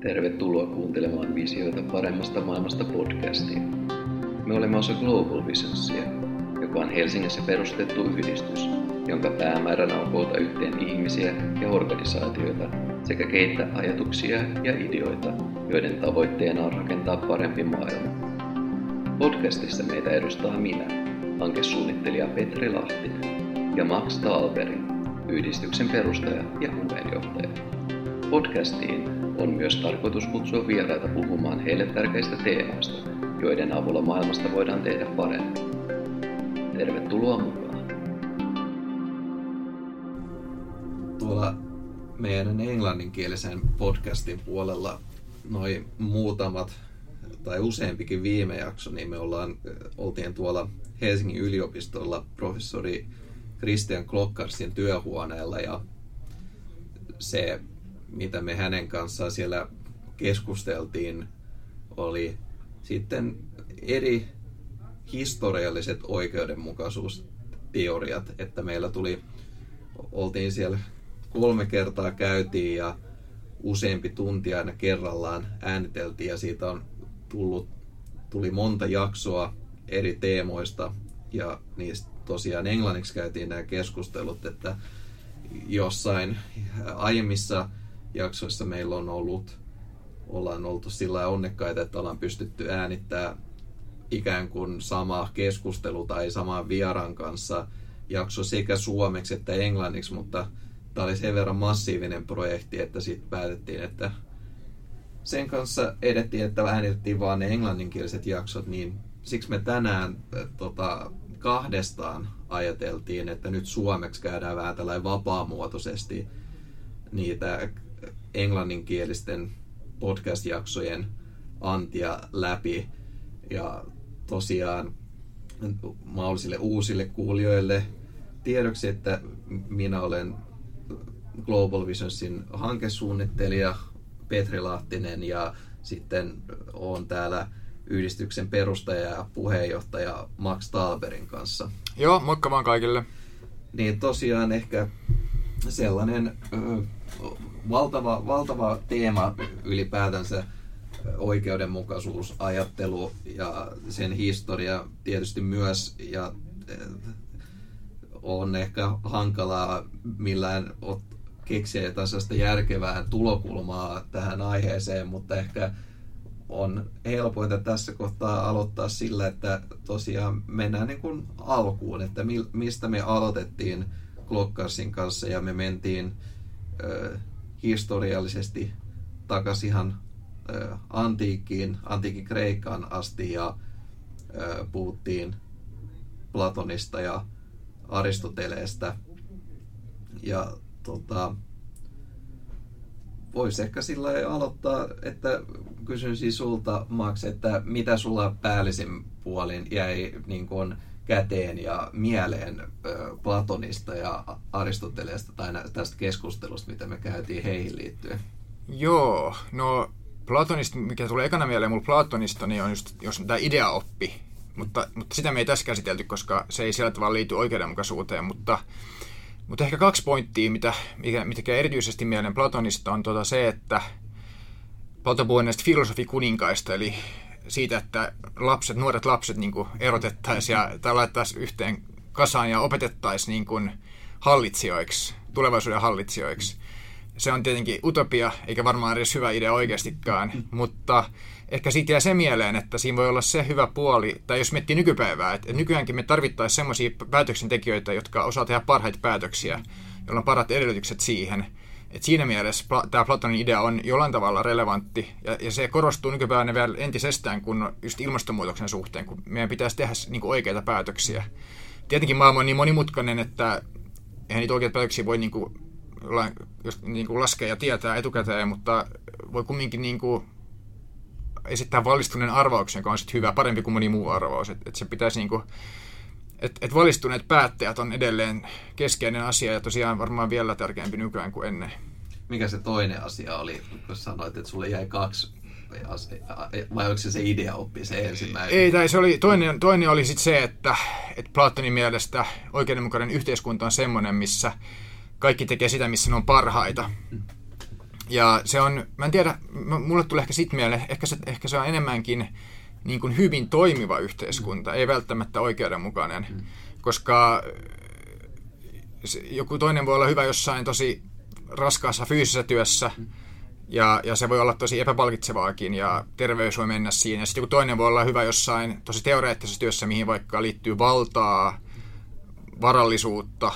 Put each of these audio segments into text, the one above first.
Tervetuloa kuuntelemaan Visioita paremmasta maailmasta podcastia. Me olemme osa Global Visionsia, joka on Helsingissä perustettu yhdistys, jonka päämääränä on koota yhteen ihmisiä ja organisaatioita sekä keittää ajatuksia ja ideoita, joiden tavoitteena on rakentaa parempi maailma. Podcastissa meitä edustaa minä, hankesuunnittelija Petri Lahtinen ja Max Talberi, yhdistyksen perustaja ja puheenjohtaja. Podcastiin on myös tarkoitus kutsua vieraita puhumaan heille tärkeistä teemoista, joiden avulla maailmasta voidaan tehdä parempi. Tervetuloa mukaan! Tuolla meidän englanninkielisen podcastin puolella noin muutamat tai useampikin viime jakso, niin me ollaan, oltiin tuolla Helsingin yliopistolla professori Christian Klokkarsin työhuoneella ja se, mitä me hänen kanssaan siellä keskusteltiin, oli sitten eri historialliset oikeudenmukaisuusteoriat, että meillä tuli, oltiin siellä kolme kertaa käytiin ja useampi tunti aina kerrallaan ääniteltiin ja siitä on tullut, tuli monta jaksoa eri teemoista ja niistä tosiaan englanniksi käytiin nämä keskustelut, että jossain aiemmissa jaksoissa meillä on ollut, ollaan oltu sillä onnekkaita, että ollaan pystytty äänittää ikään kuin sama keskustelu tai saman vieran kanssa jakso sekä suomeksi että englanniksi, mutta tämä oli sen verran massiivinen projekti, että sitten päätettiin, että sen kanssa edettiin, että äänitettiin vaan ne englanninkieliset jaksot, niin siksi me tänään tota, kahdestaan ajateltiin, että nyt suomeksi käydään vähän tällainen vapaamuotoisesti niitä englanninkielisten podcast-jaksojen antia läpi. Ja tosiaan mahdollisille uusille kuulijoille tiedoksi, että minä olen Global Visionsin hankesuunnittelija Petri Lahtinen ja sitten olen täällä yhdistyksen perustaja ja puheenjohtaja Max Talberin kanssa. Joo, moikka vaan kaikille. Niin tosiaan ehkä sellainen ö, valtava, valtava teema ylipäätänsä oikeudenmukaisuusajattelu ja sen historia tietysti myös. Ja on ehkä hankalaa millään keksiä tällaista järkevää tulokulmaa tähän aiheeseen, mutta ehkä on helpointa tässä kohtaa aloittaa sillä, että tosiaan mennään niin kuin alkuun, että mistä me aloitettiin Klokkarsin kanssa ja me mentiin historiallisesti takaisin ihan antiikkiin, antiikin Kreikkaan asti ja puhuttiin Platonista ja Aristoteleesta ja tota, voisi ehkä sillä aloittaa, että kysyn siis sulta, Max, että mitä sulla päällisin puolin jäi niin kuin käteen ja mieleen Platonista ja Aristoteleesta tai tästä keskustelusta, mitä me käytiin heihin liittyen? Joo, no Platonista, mikä tulee ekana mieleen mulla Platonista, niin on just, jos tämä ideaoppi, mutta, mutta sitä me ei tässä käsitelty, koska se ei sillä tavalla liity oikeudenmukaisuuteen, mutta mutta ehkä kaksi pointtia, mitä, mikä, mitkä erityisesti mieleen Platonista on tuota se, että Platon puhuu näistä filosofikuninkaista, eli siitä, että lapset, nuoret lapset niin erotettaisiin ja tai laittaisiin yhteen kasaan ja opetettaisiin niin hallitsijoiksi, tulevaisuuden hallitsijoiksi. Se on tietenkin utopia, eikä varmaan edes hyvä idea oikeastikaan, mutta ehkä siitä jää se mieleen, että siinä voi olla se hyvä puoli, tai jos miettii nykypäivää, että nykyäänkin me tarvittaisiin sellaisia päätöksentekijöitä, jotka osaa tehdä parhaita päätöksiä, joilla on parat edellytykset siihen. Et siinä mielessä tämä Platonin idea on jollain tavalla relevantti, ja, ja se korostuu nykypäivänä vielä entisestään kun just ilmastonmuutoksen suhteen, kun meidän pitäisi tehdä niin kuin oikeita päätöksiä. Tietenkin maailma on niin monimutkainen, että eihän niitä oikeita päätöksiä voi niin kuin, jos, niin kuin laskea ja tietää etukäteen, mutta voi kumminkin niin kuin esittää valistuneen arvauksen, joka on sitten hyvä, parempi kuin moni muu arvaus. Että et se pitäisi niinku, että et valistuneet päättäjät on edelleen keskeinen asia ja tosiaan varmaan vielä tärkeämpi nykyään kuin ennen. Mikä se toinen asia oli, kun sanoit, että sulle jäi kaksi vai oliko se se idea oppi se ensimmäinen? Ei, tai se oli, toinen, toinen oli sitten se, että, että Platonin mielestä oikeudenmukainen yhteiskunta on semmoinen, missä kaikki tekee sitä, missä ne on parhaita. Ja se on, mä en tiedä, mulle tulee ehkä sit mieleen, ehkä se, ehkä se on enemmänkin niin kuin hyvin toimiva yhteiskunta, ei välttämättä oikeudenmukainen, mm. koska joku toinen voi olla hyvä jossain tosi raskaassa fyysisessä työssä, mm. ja, ja se voi olla tosi epäpalkitsevaakin, ja terveys voi mennä siinä. Sitten joku toinen voi olla hyvä jossain tosi teoreettisessa työssä, mihin vaikka liittyy valtaa, varallisuutta,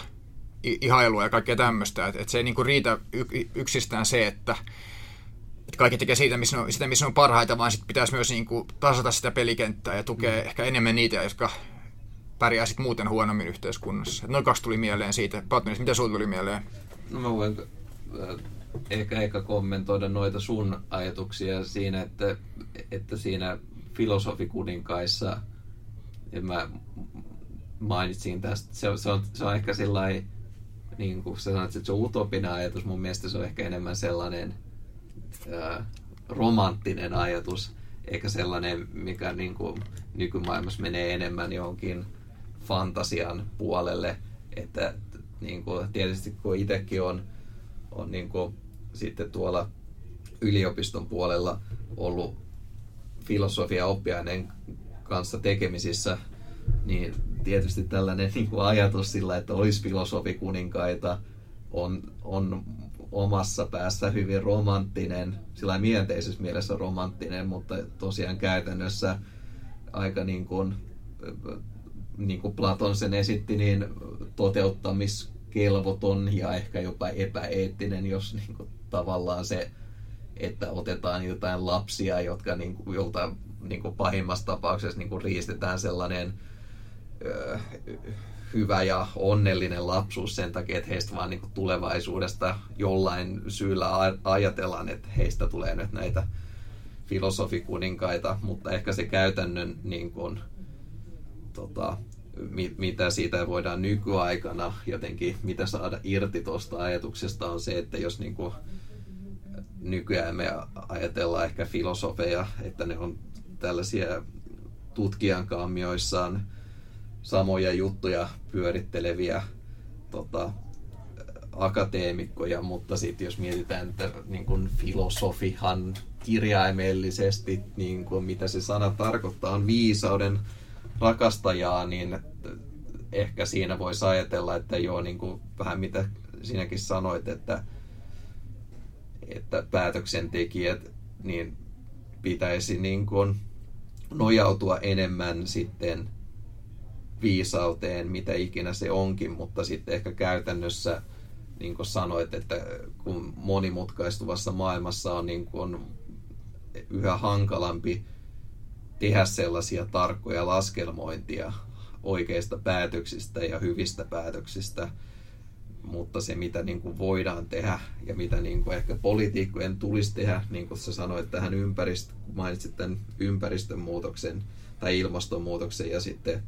ihailua ja kaikkea tämmöistä. Että et se ei niinku riitä y- yksistään se, että et kaikki tekee siitä, missä on, sitä, missä on parhaita, vaan sitten pitäisi myös niinku tasata sitä pelikenttää ja tukea mm. ehkä enemmän niitä, jotka pärjää sit muuten huonommin yhteiskunnassa. Et noin kaksi tuli mieleen siitä. Pattonis, mitä sinulle tuli mieleen? No mä voin äh, ehkä, ehkä kommentoida noita sun ajatuksia siinä, että, että siinä filosofikuninkaissa, ja mä mainitsin tästä, se on, se on, se on ehkä sellainen, niin kuin sä sanoit, että se on utopinen ajatus, mun mielestä se on ehkä enemmän sellainen romanttinen ajatus, eikä sellainen, mikä niin kuin, nykymaailmassa menee enemmän johonkin fantasian puolelle, että niin kuin, tietysti kun itsekin on, on niin kuin, sitten tuolla yliopiston puolella ollut filosofia oppiaineen kanssa tekemisissä, niin tietysti tällainen niin kuin ajatus sillä, että olisi filosofikuninkaita, on, on omassa päässä hyvin romanttinen, sillä myönteisessä mielessä romanttinen, mutta tosiaan käytännössä aika niin kuin, niin kuin Platon sen esitti, niin toteuttamiskelvoton ja ehkä jopa epäeettinen, jos niin kuin tavallaan se, että otetaan jotain lapsia, jotka niin kuin, jolta niin kuin pahimmassa tapauksessa niin kuin riistetään sellainen hyvä ja onnellinen lapsuus sen takia, että heistä vaan niin tulevaisuudesta jollain syyllä ajatellaan, että heistä tulee nyt näitä filosofikuninkaita, mutta ehkä se käytännön niin kuin, tota, mitä siitä voidaan nykyaikana jotenkin, mitä saada irti tuosta ajatuksesta on se, että jos niin kuin, nykyään me ajatellaan ehkä filosofeja, että ne on tällaisia tutkijan kammioissaan samoja juttuja pyöritteleviä tota, akateemikkoja, mutta sitten jos mietitään, että niin kun filosofihan kirjaimellisesti, niin kun mitä se sana tarkoittaa, on viisauden rakastajaa, niin ehkä siinä voisi ajatella, että joo, niin kuin vähän mitä sinäkin sanoit, että, että päätöksentekijät niin pitäisi niin kuin nojautua enemmän sitten viisauteen, mitä ikinä se onkin, mutta sitten ehkä käytännössä, niin kuin sanoit, että kun monimutkaistuvassa maailmassa on niin kuin yhä hankalampi tehdä sellaisia tarkkoja laskelmointia oikeista päätöksistä ja hyvistä päätöksistä, mutta se mitä niin kuin voidaan tehdä ja mitä niin kuin ehkä poliitikkojen tulisi tehdä, niin kuin sä sanoit tähän ympäristö, mainitsit tämän ympäristönmuutoksen tai ilmastonmuutoksen ja sitten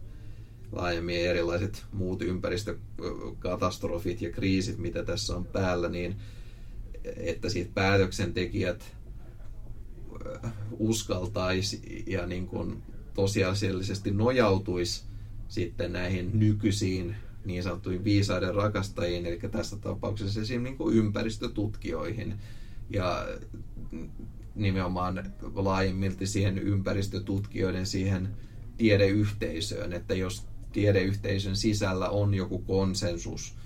laajemmin erilaiset muut ympäristökatastrofit ja kriisit, mitä tässä on päällä, niin että siitä päätöksentekijät äh, uskaltaisi ja niin kuin tosiasiallisesti nojautuisi sitten näihin nykyisiin niin sanottuihin viisaiden rakastajiin, eli tässä tapauksessa esimerkiksi niin kuin ympäristötutkijoihin ja nimenomaan laajemmilti siihen ympäristötutkijoiden siihen tiedeyhteisöön, että jos tiedeyhteisön sisällä on joku konsensus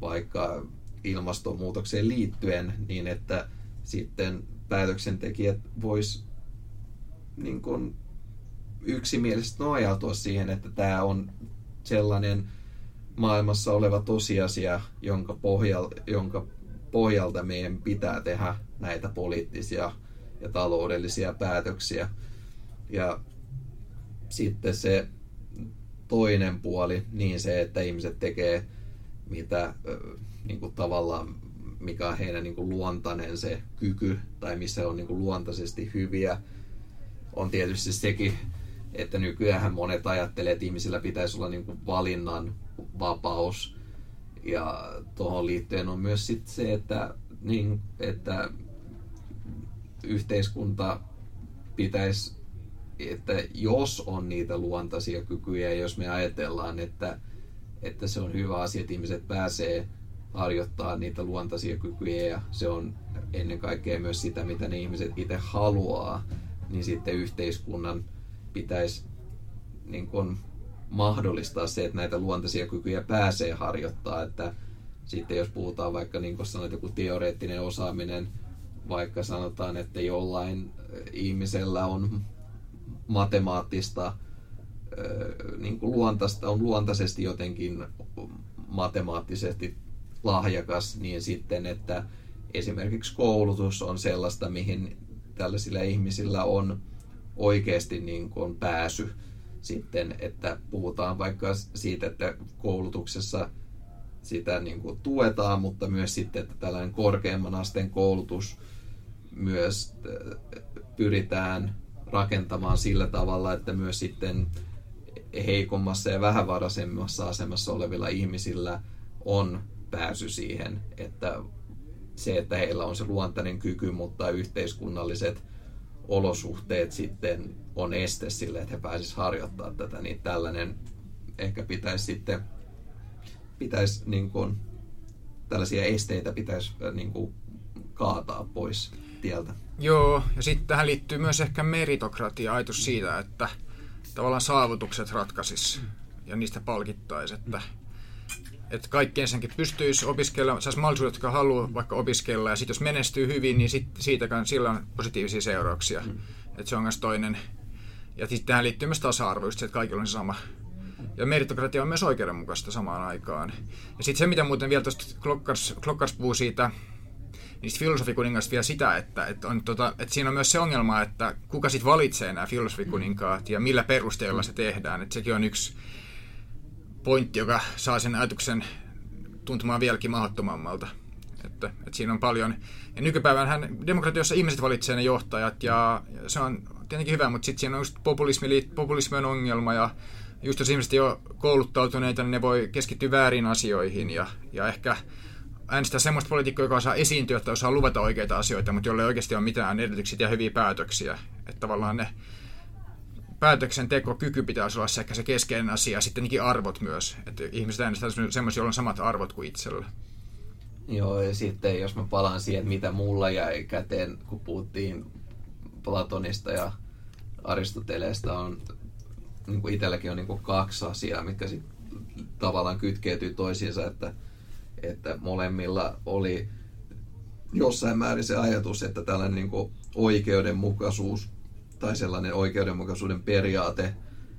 vaikka ilmastonmuutokseen liittyen, niin että sitten päätöksentekijät vois niin kuin yksimielisesti nojautua siihen, että tämä on sellainen maailmassa oleva tosiasia, jonka, pohjalta, jonka pohjalta meidän pitää tehdä näitä poliittisia ja taloudellisia päätöksiä. Ja sitten se toinen puoli, niin se, että ihmiset tekee mitä niin kuin tavallaan, mikä on heidän niin kuin luontainen se kyky, tai missä on niin kuin luontaisesti hyviä, on tietysti sekin, että nykyään monet ajattelee, että ihmisillä pitäisi olla niin kuin valinnan vapaus. Ja tuohon liittyen on myös sit se, että, niin, että yhteiskunta pitäisi että jos on niitä luontaisia kykyjä, jos me ajatellaan, että, että se on hyvä asia, että ihmiset pääsee harjoittaa niitä luontaisia kykyjä ja se on ennen kaikkea myös sitä, mitä ne ihmiset itse haluaa, niin sitten yhteiskunnan pitäisi niin kuin mahdollistaa se, että näitä luontaisia kykyjä pääsee harjoittaa, että sitten jos puhutaan vaikka niin kuin sanoit, joku teoreettinen osaaminen, vaikka sanotaan, että jollain ihmisellä on matemaattista niin kuin luontaista, on luontaisesti jotenkin matemaattisesti lahjakas, niin sitten, että esimerkiksi koulutus on sellaista, mihin tällaisilla ihmisillä on oikeasti niin kuin pääsy sitten, että puhutaan vaikka siitä, että koulutuksessa sitä niin kuin tuetaan, mutta myös sitten, että tällainen korkeamman asteen koulutus myös pyritään rakentamaan sillä tavalla, että myös sitten heikommassa ja vähävaraisemmassa asemassa olevilla ihmisillä on pääsy siihen, että se, että heillä on se luontainen kyky, mutta yhteiskunnalliset olosuhteet sitten on este sille, että he pääsisivät harjoittaa tätä, niin tällainen ehkä pitäisi sitten pitäisi niin kuin, tällaisia esteitä pitäisi niin kuin, kaataa pois tieltä. Joo, ja sitten tähän liittyy myös ehkä meritokratia, ajatus siitä, että tavallaan saavutukset ratkaisis ja niistä palkittaisi, että, että kaikki ensinnäkin pystyisi opiskelemaan, saisi mahdollisuudet, jotka haluaa vaikka opiskella, ja sitten jos menestyy hyvin, niin sit, siitäkään sillä on positiivisia seurauksia. Mm. Että se on myös toinen. Ja sitten tähän liittyy myös tasa-arvo, just se, että kaikilla on se sama. Ja meritokratia on myös oikeudenmukaista samaan aikaan. Ja sitten se, mitä muuten vielä tuosta Klokkars, Klokkars puhuu siitä, niistä filosofikuningasta vielä sitä, että, että, on, tota, että siinä on myös se ongelma, että kuka sitten valitsee nämä filosofikuninkaat ja millä perusteella se tehdään. Että sekin on yksi pointti, joka saa sen ajatuksen tuntumaan vieläkin mahdottomammalta. Että, että siinä on paljon. Ja nykypäivänhän demokratiossa ihmiset valitsevat ne johtajat ja se on tietenkin hyvä, mutta sitten siinä on just populismi, populismi on ongelma ja just jos ihmiset jo kouluttautuneita, niin ne voi keskittyä väärin asioihin ja, ja ehkä äänestää semmoista poliitikkoa, joka osaa esiintyä että osaa luvata oikeita asioita, mutta jolle ei oikeasti ole mitään edellytyksiä ja hyviä päätöksiä. Että tavallaan ne päätöksentekokyky pitäisi olla ehkä se keskeinen asia, ja sitten arvot myös. Että ihmiset äänestävät semmoisia, joilla on samat arvot kuin itsellä. Joo, ja sitten jos mä palaan siihen, mitä mulla jäi käteen, kun puhuttiin Platonista ja Aristoteleesta, on niin kuin itselläkin on niin kuin kaksi asiaa, mitkä sit tavallaan kytkeytyy toisiinsa, että, että molemmilla oli jossain määrin se ajatus, että tällainen niin kuin oikeudenmukaisuus tai sellainen oikeudenmukaisuuden periaate,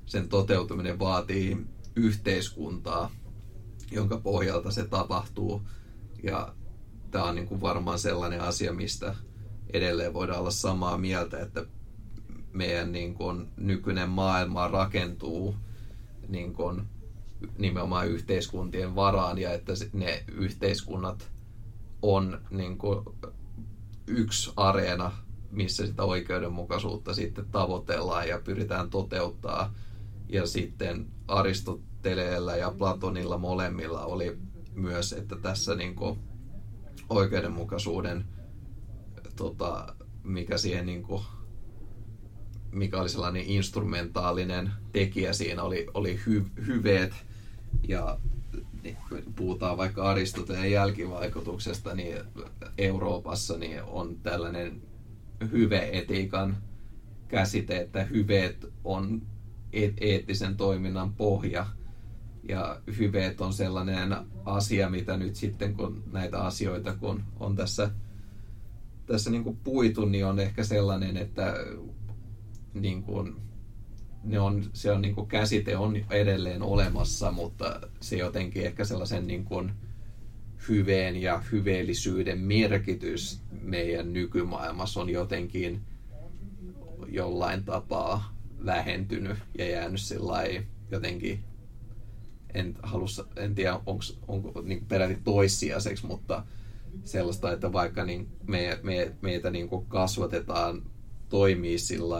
sen toteutuminen vaatii yhteiskuntaa, jonka pohjalta se tapahtuu. Ja tämä on niin kuin varmaan sellainen asia, mistä edelleen voidaan olla samaa mieltä, että meidän niin kuin, nykyinen maailma rakentuu niin kuin, nimenomaan yhteiskuntien varaan ja että ne yhteiskunnat on niin kuin, yksi areena, missä sitä oikeudenmukaisuutta sitten tavoitellaan ja pyritään toteuttaa. Ja sitten Aristoteleella ja Platonilla molemmilla oli myös, että tässä niin kuin, oikeudenmukaisuuden, tota, mikä siihen niin kuin, mikä oli sellainen instrumentaalinen tekijä siinä, oli, oli hy, hyveet. Ja niin, puhutaan vaikka Aristoteleen jälkivaikutuksesta, niin Euroopassa niin on tällainen hyveetiikan käsite, että hyveet on eettisen toiminnan pohja. Ja hyveet on sellainen asia, mitä nyt sitten kun näitä asioita kun on tässä, tässä niin kuin puitu, niin on ehkä sellainen, että niin kuin, ne on, se on niin kuin käsite on edelleen olemassa, mutta se jotenkin ehkä sellaisen niin kuin hyveen ja hyveellisyyden merkitys meidän nykymaailmassa on jotenkin jollain tapaa vähentynyt ja jäänyt sellainen jotenkin en, halus, en tiedä onko, onko niin peräti toissijaiseksi, mutta sellaista, että vaikka niin me, me, meitä niin kuin kasvatetaan toimii sillä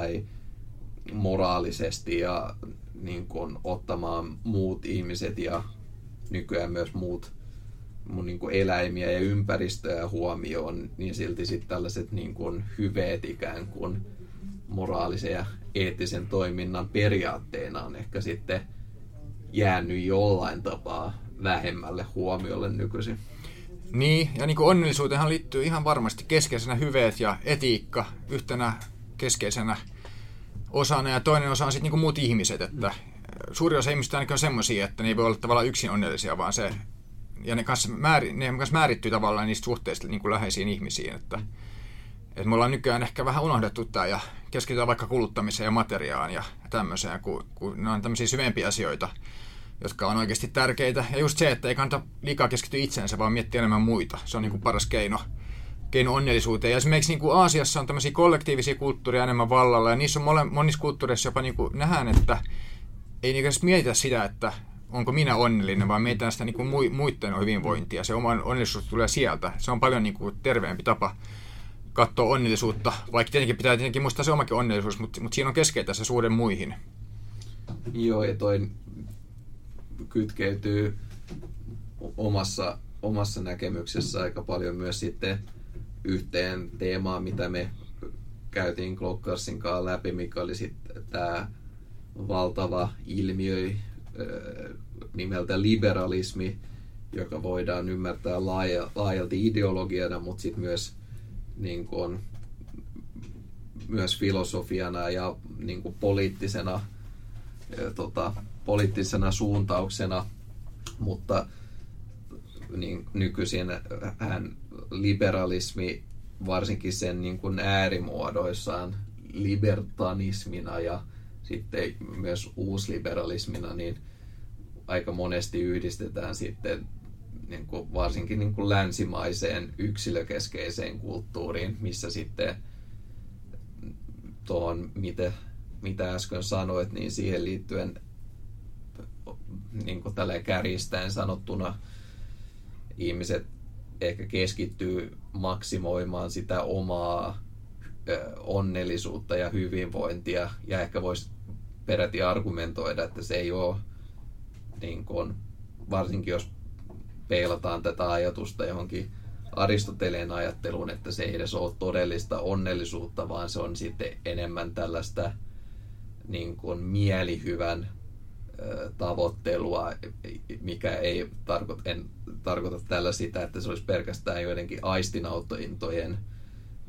moraalisesti ja niin kuin, ottamaan muut ihmiset ja nykyään myös muut mun niin kuin eläimiä ja ympäristöä huomioon, niin silti sitten tällaiset niin kuin hyveet ikään kuin moraalisen ja eettisen toiminnan periaatteena on ehkä sitten jäänyt jollain tapaa vähemmälle huomiolle nykyisin. Niin, ja niin kuin onnellisuuteenhan liittyy ihan varmasti keskeisenä hyveet ja etiikka yhtenä keskeisenä osana, ja toinen osa on sitten niin muut ihmiset, että suuri osa ihmistä ainakin on semmoisia, että ne ei voi olla tavallaan yksin onnellisia, vaan se, ja ne kanssa, määri, ne kanssa määrittyy tavallaan niistä suhteista niin kuin läheisiin ihmisiin, että, että me ollaan nykyään ehkä vähän unohdettu tämä ja keskitytään vaikka kuluttamiseen ja materiaan ja tämmöiseen, kun, kun ne on tämmöisiä syvempiä asioita, jotka on oikeasti tärkeitä. Ja just se, että ei kannata liikaa keskittyä itseensä, vaan miettiä enemmän muita. Se on niin kuin paras keino, keino onnellisuuteen. Ja esimerkiksi niin kuin Aasiassa on tämmöisiä kollektiivisia kulttuureja enemmän vallalla, ja niissä on mole, monissa kulttuureissa jopa niin kuin nähdään, että ei niin mietitä sitä, että onko minä onnellinen, vaan mietitään sitä niin kuin muiden hyvinvointia. Se oma onnellisuus tulee sieltä. Se on paljon niin kuin terveempi tapa katsoa onnellisuutta, vaikka tietenkin pitää tietenkin muistaa se omakin onnellisuus, mutta, mutta siinä on keskeitä se suhde muihin. Joo, ja toi kytkeytyy omassa, omassa näkemyksessä aika paljon myös sitten yhteen teemaan, mitä me käytiin Glockarsin kanssa läpi, mikä oli sitten tämä valtava ilmiö nimeltä liberalismi, joka voidaan ymmärtää laaja, laajalti ideologiana, mutta sitten myös, niin myös filosofiana ja niin kuin poliittisena tota, poliittisena suuntauksena, mutta niin nykyisin hän liberalismi varsinkin sen niin kuin äärimuodoissaan libertanismina ja sitten myös uusliberalismina, niin aika monesti yhdistetään sitten niin kuin varsinkin niin kuin länsimaiseen yksilökeskeiseen kulttuuriin, missä sitten tuohon, mitä, mitä äsken sanoit, niin siihen liittyen niin kuin tälleen kärjistäen sanottuna ihmiset ehkä keskittyy maksimoimaan sitä omaa onnellisuutta ja hyvinvointia. Ja ehkä voisi peräti argumentoida, että se ei ole niin kuin, varsinkin jos peilataan tätä ajatusta johonkin Aristoteleen ajatteluun, että se ei edes ole todellista onnellisuutta, vaan se on sitten enemmän tällaista niin kuin mielihyvän tavoittelua, mikä ei tarkoita, en tarkoita tällä sitä, että se olisi pelkästään joidenkin aistinauttointojen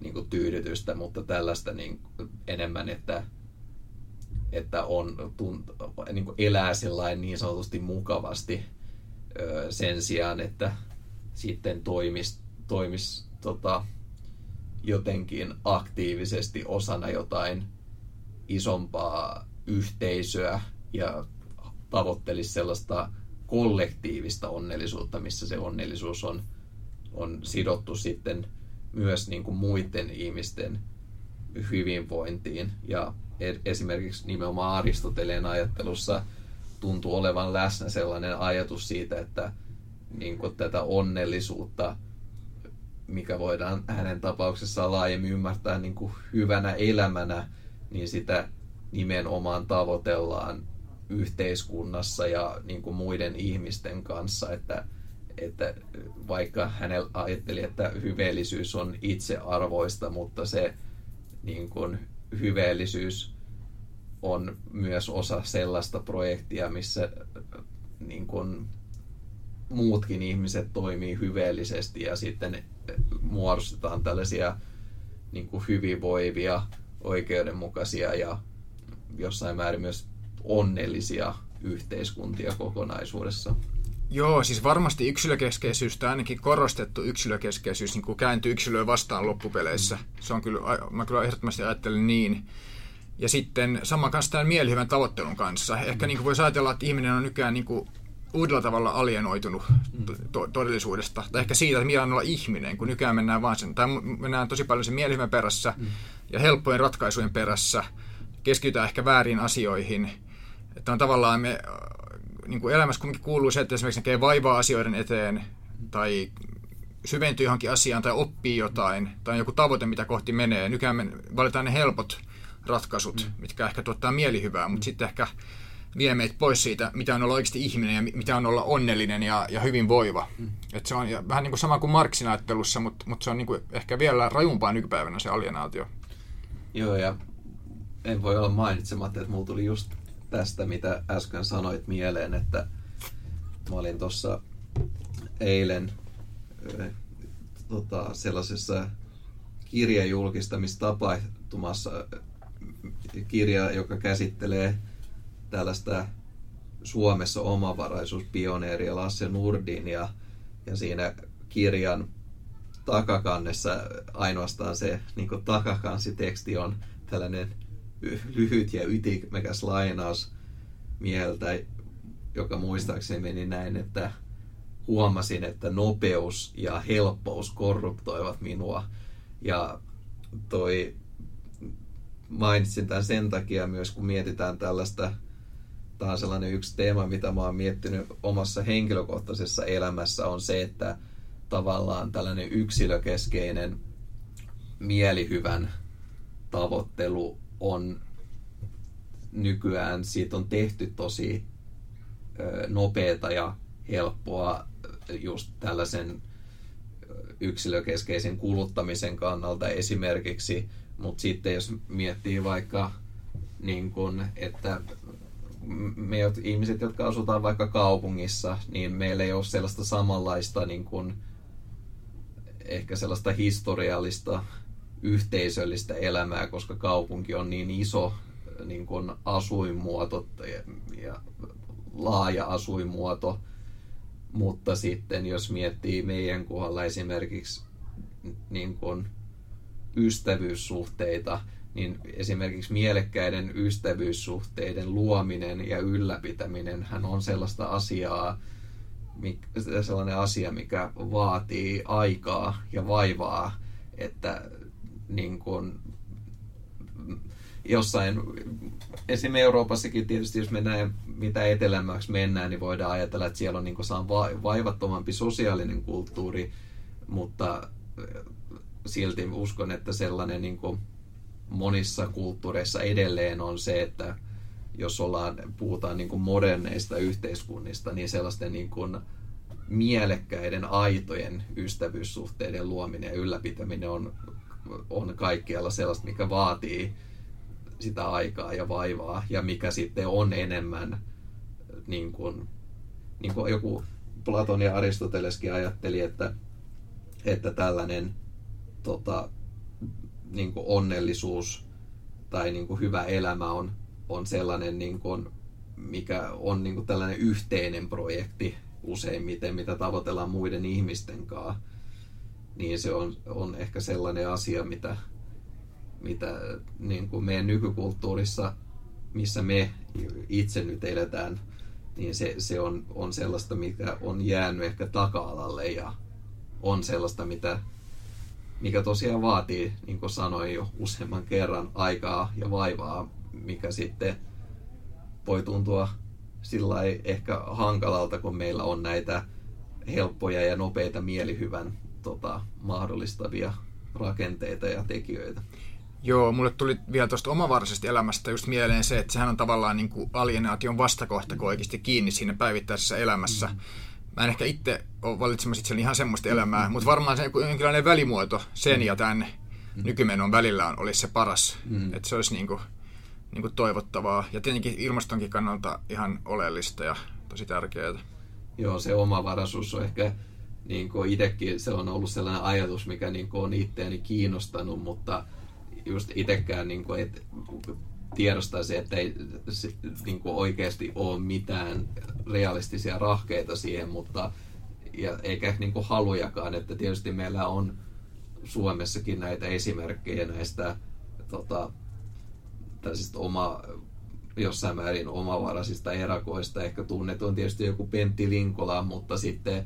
niin kuin tyydytystä, mutta tällaista niin enemmän, että, että on, tunt, niin kuin elää sellainen niin sanotusti mukavasti sen sijaan, että sitten toimisi toimis, tota, jotenkin aktiivisesti osana jotain isompaa yhteisöä ja tavoittelisi sellaista kollektiivista onnellisuutta, missä se onnellisuus on, on sidottu sitten myös niin kuin muiden ihmisten hyvinvointiin. Ja e- esimerkiksi nimenomaan Aristoteleen ajattelussa tuntuu olevan läsnä sellainen ajatus siitä, että niin kuin tätä onnellisuutta, mikä voidaan hänen tapauksessaan laajemmin ymmärtää niin kuin hyvänä elämänä, niin sitä nimenomaan tavoitellaan yhteiskunnassa ja niin kuin muiden ihmisten kanssa, että, että vaikka hänellä ajatteli, että hyveellisyys on itsearvoista, mutta se niin kuin hyveellisyys on myös osa sellaista projektia, missä niin kuin muutkin ihmiset toimii hyveellisesti ja sitten muodostetaan tällaisia niin kuin hyvinvoivia, oikeudenmukaisia ja jossain määrin myös onnellisia yhteiskuntia kokonaisuudessa. Joo, siis varmasti yksilökeskeisyys tai ainakin korostettu yksilökeskeisyys niin kuin kääntyy yksilöä vastaan loppupeleissä. Se on kyllä, mä kyllä ehdottomasti ajattelen niin. Ja sitten sama kanssa tämän mielihyvän tavoittelun kanssa. Ehkä niin kuin voisi ajatella, että ihminen on nykyään niin kuin uudella tavalla alienoitunut to- todellisuudesta. Tai ehkä siitä, että mitä on olla ihminen, kun nykyään mennään vaan sen, tai mennään tosi paljon sen mielihyvän perässä mm. ja helppojen ratkaisujen perässä. Keskitytään ehkä väärin asioihin – että on tavallaan me äh, niin kuin elämässä kuitenkin kuuluu se, että esimerkiksi näkee vaivaa asioiden eteen tai syventyy johonkin asiaan tai oppii jotain tai joku tavoite, mitä kohti menee. Nykyään me valitaan ne helpot ratkaisut, mm. mitkä ehkä tuottaa mielihyvää, mutta mm. sitten ehkä vie meitä pois siitä, mitä on olla oikeasti ihminen ja mitä on olla onnellinen ja, ja hyvinvoiva. Mm. Et se on ja vähän niin kuin sama kuin Marksin ajattelussa, mutta, mutta se on niin kuin ehkä vielä rajumpaa nykypäivänä se alienaatio. Joo, ja en voi olla mainitsematta, että mulla tuli just tästä, mitä äsken sanoit mieleen, että mä olin tuossa eilen tota, sellaisessa kirjajulkistamistapahtumassa kirja, joka käsittelee tällaista Suomessa omavaraisuuspioneeria Lasse Nurdin ja, ja siinä kirjan takakannessa ainoastaan se niin takakansiteksti on tällainen lyhyt ja ytimekäs lainaus mieltä, joka muistaakseni meni näin, että huomasin, että nopeus ja helppous korruptoivat minua. Ja toi mainitsin tämän sen takia myös, kun mietitään tällaista, tämä on sellainen yksi teema, mitä mä oon miettinyt omassa henkilökohtaisessa elämässä, on se, että tavallaan tällainen yksilökeskeinen mielihyvän tavoittelu on nykyään, siitä on tehty tosi nopeata ja helppoa just tällaisen yksilökeskeisen kuluttamisen kannalta esimerkiksi, mutta sitten jos miettii vaikka niin kun, että me ihmiset, jotka asutaan vaikka kaupungissa, niin meillä ei ole sellaista samanlaista niin kun, ehkä sellaista historiallista yhteisöllistä elämää, koska kaupunki on niin iso niin kuin asuinmuoto ja, ja laaja asuinmuoto, mutta sitten jos miettii meidän kohdalla esimerkiksi niin kuin ystävyyssuhteita, niin esimerkiksi mielekkäiden ystävyyssuhteiden luominen ja ylläpitäminen hän on sellaista asiaa, sellainen asia, mikä vaatii aikaa ja vaivaa, että niin kuin, jossain, esim. Euroopassakin tietysti, jos mennään mitä etelämmäksi mennään, niin voidaan ajatella, että siellä on niin kuin, vaivattomampi sosiaalinen kulttuuri, mutta silti uskon, että sellainen niin kuin monissa kulttuureissa edelleen on se, että jos ollaan, puhutaan niin kuin moderneista yhteiskunnista, niin sellaisten niin kuin mielekkäiden, aitojen ystävyyssuhteiden luominen ja ylläpitäminen on, on kaikkialla sellaista, mikä vaatii sitä aikaa ja vaivaa ja mikä sitten on enemmän niin kuin, niin kuin joku Platon ja Aristoteleskin ajatteli, että, että tällainen tota, niin kuin onnellisuus tai niin kuin hyvä elämä on, on sellainen, niin kuin, mikä on niin kuin tällainen yhteinen projekti useimmiten, mitä tavoitellaan muiden ihmisten kanssa, niin se on, on ehkä sellainen asia, mitä, mitä niin kuin meidän nykykulttuurissa, missä me itse nyt eletään, niin se, se on, on sellaista, mikä on jäänyt ehkä taka-alalle ja on sellaista, mitä, mikä tosiaan vaatii, niin kuin sanoin jo useamman kerran, aikaa ja vaivaa, mikä sitten voi tuntua sillä ehkä hankalalta, kun meillä on näitä helppoja ja nopeita mielihyvän tota, mahdollistavia rakenteita ja tekijöitä. Joo, mulle tuli vielä tuosta omavaraisesta elämästä just mieleen se, että sehän on tavallaan niin kuin alienaation vastakohta, kun oikeasti kiinni siinä päivittäisessä elämässä. Mm. Mä en ehkä itse ole valitsemassa itselleni ihan semmoista elämää, mutta varmaan se jonkinlainen välimuoto sen ja tämän mm. nykymenon välillä on, olisi se paras. Mm. Että se olisi niin kuin, niin kuin toivottavaa ja tietenkin ilmastonkin kannalta ihan oleellista ja tosi tärkeää. Joo, se omavaraisuus on ehkä niin kuin itsekin se on ollut sellainen ajatus, mikä niin kuin on itseäni kiinnostanut, mutta just itsekään niin kuin, et, tiedostaisi, että ei niin kuin oikeasti ole mitään realistisia rahkeita siihen, mutta ja eikä niin kuin halujakaan, että tietysti meillä on Suomessakin näitä esimerkkejä näistä tota, tällaisista oma, jossain määrin omavaraisista erakoista. Ehkä tunnetuin tietysti joku Pentti Linkola, mutta sitten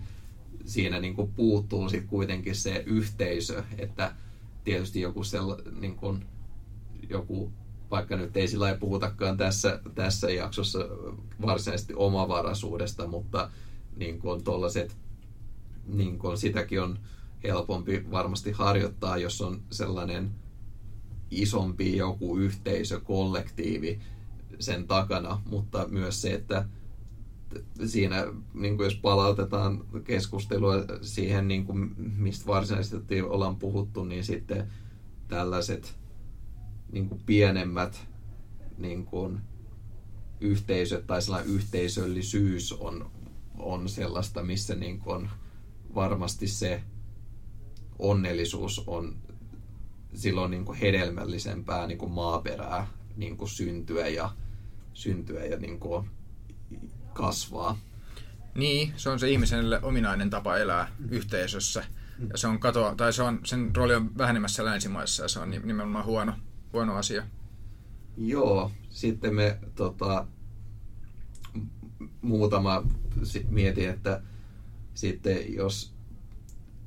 siinä niin kuin puuttuu sitten kuitenkin se yhteisö, että tietysti joku, sella, niin kuin, joku vaikka nyt ei sillä puhutakaan tässä, tässä jaksossa varsinaisesti omavaraisuudesta, mutta niin kuin tollaset, niin kuin sitäkin on helpompi varmasti harjoittaa, jos on sellainen isompi joku yhteisö, kollektiivi sen takana, mutta myös se, että siinä, niin kuin jos palautetaan keskustelua siihen, niin kuin mistä varsinaisesti ollaan puhuttu, niin sitten tällaiset niin kuin pienemmät niin kuin yhteisöt tai sellainen yhteisöllisyys on, on sellaista, missä niin kuin varmasti se onnellisuus on silloin niin kuin hedelmällisempää niin kuin maaperää niin kuin syntyä ja, syntyä ja niin kuin kasvaa. Niin, se on se ihmiselle ominainen tapa elää yhteisössä. Ja se on katoa, tai se on, sen rooli on vähenemässä länsimaissa ja se on nimenomaan huono, huono asia. Joo, sitten me tota, muutama mietin, että sitten jos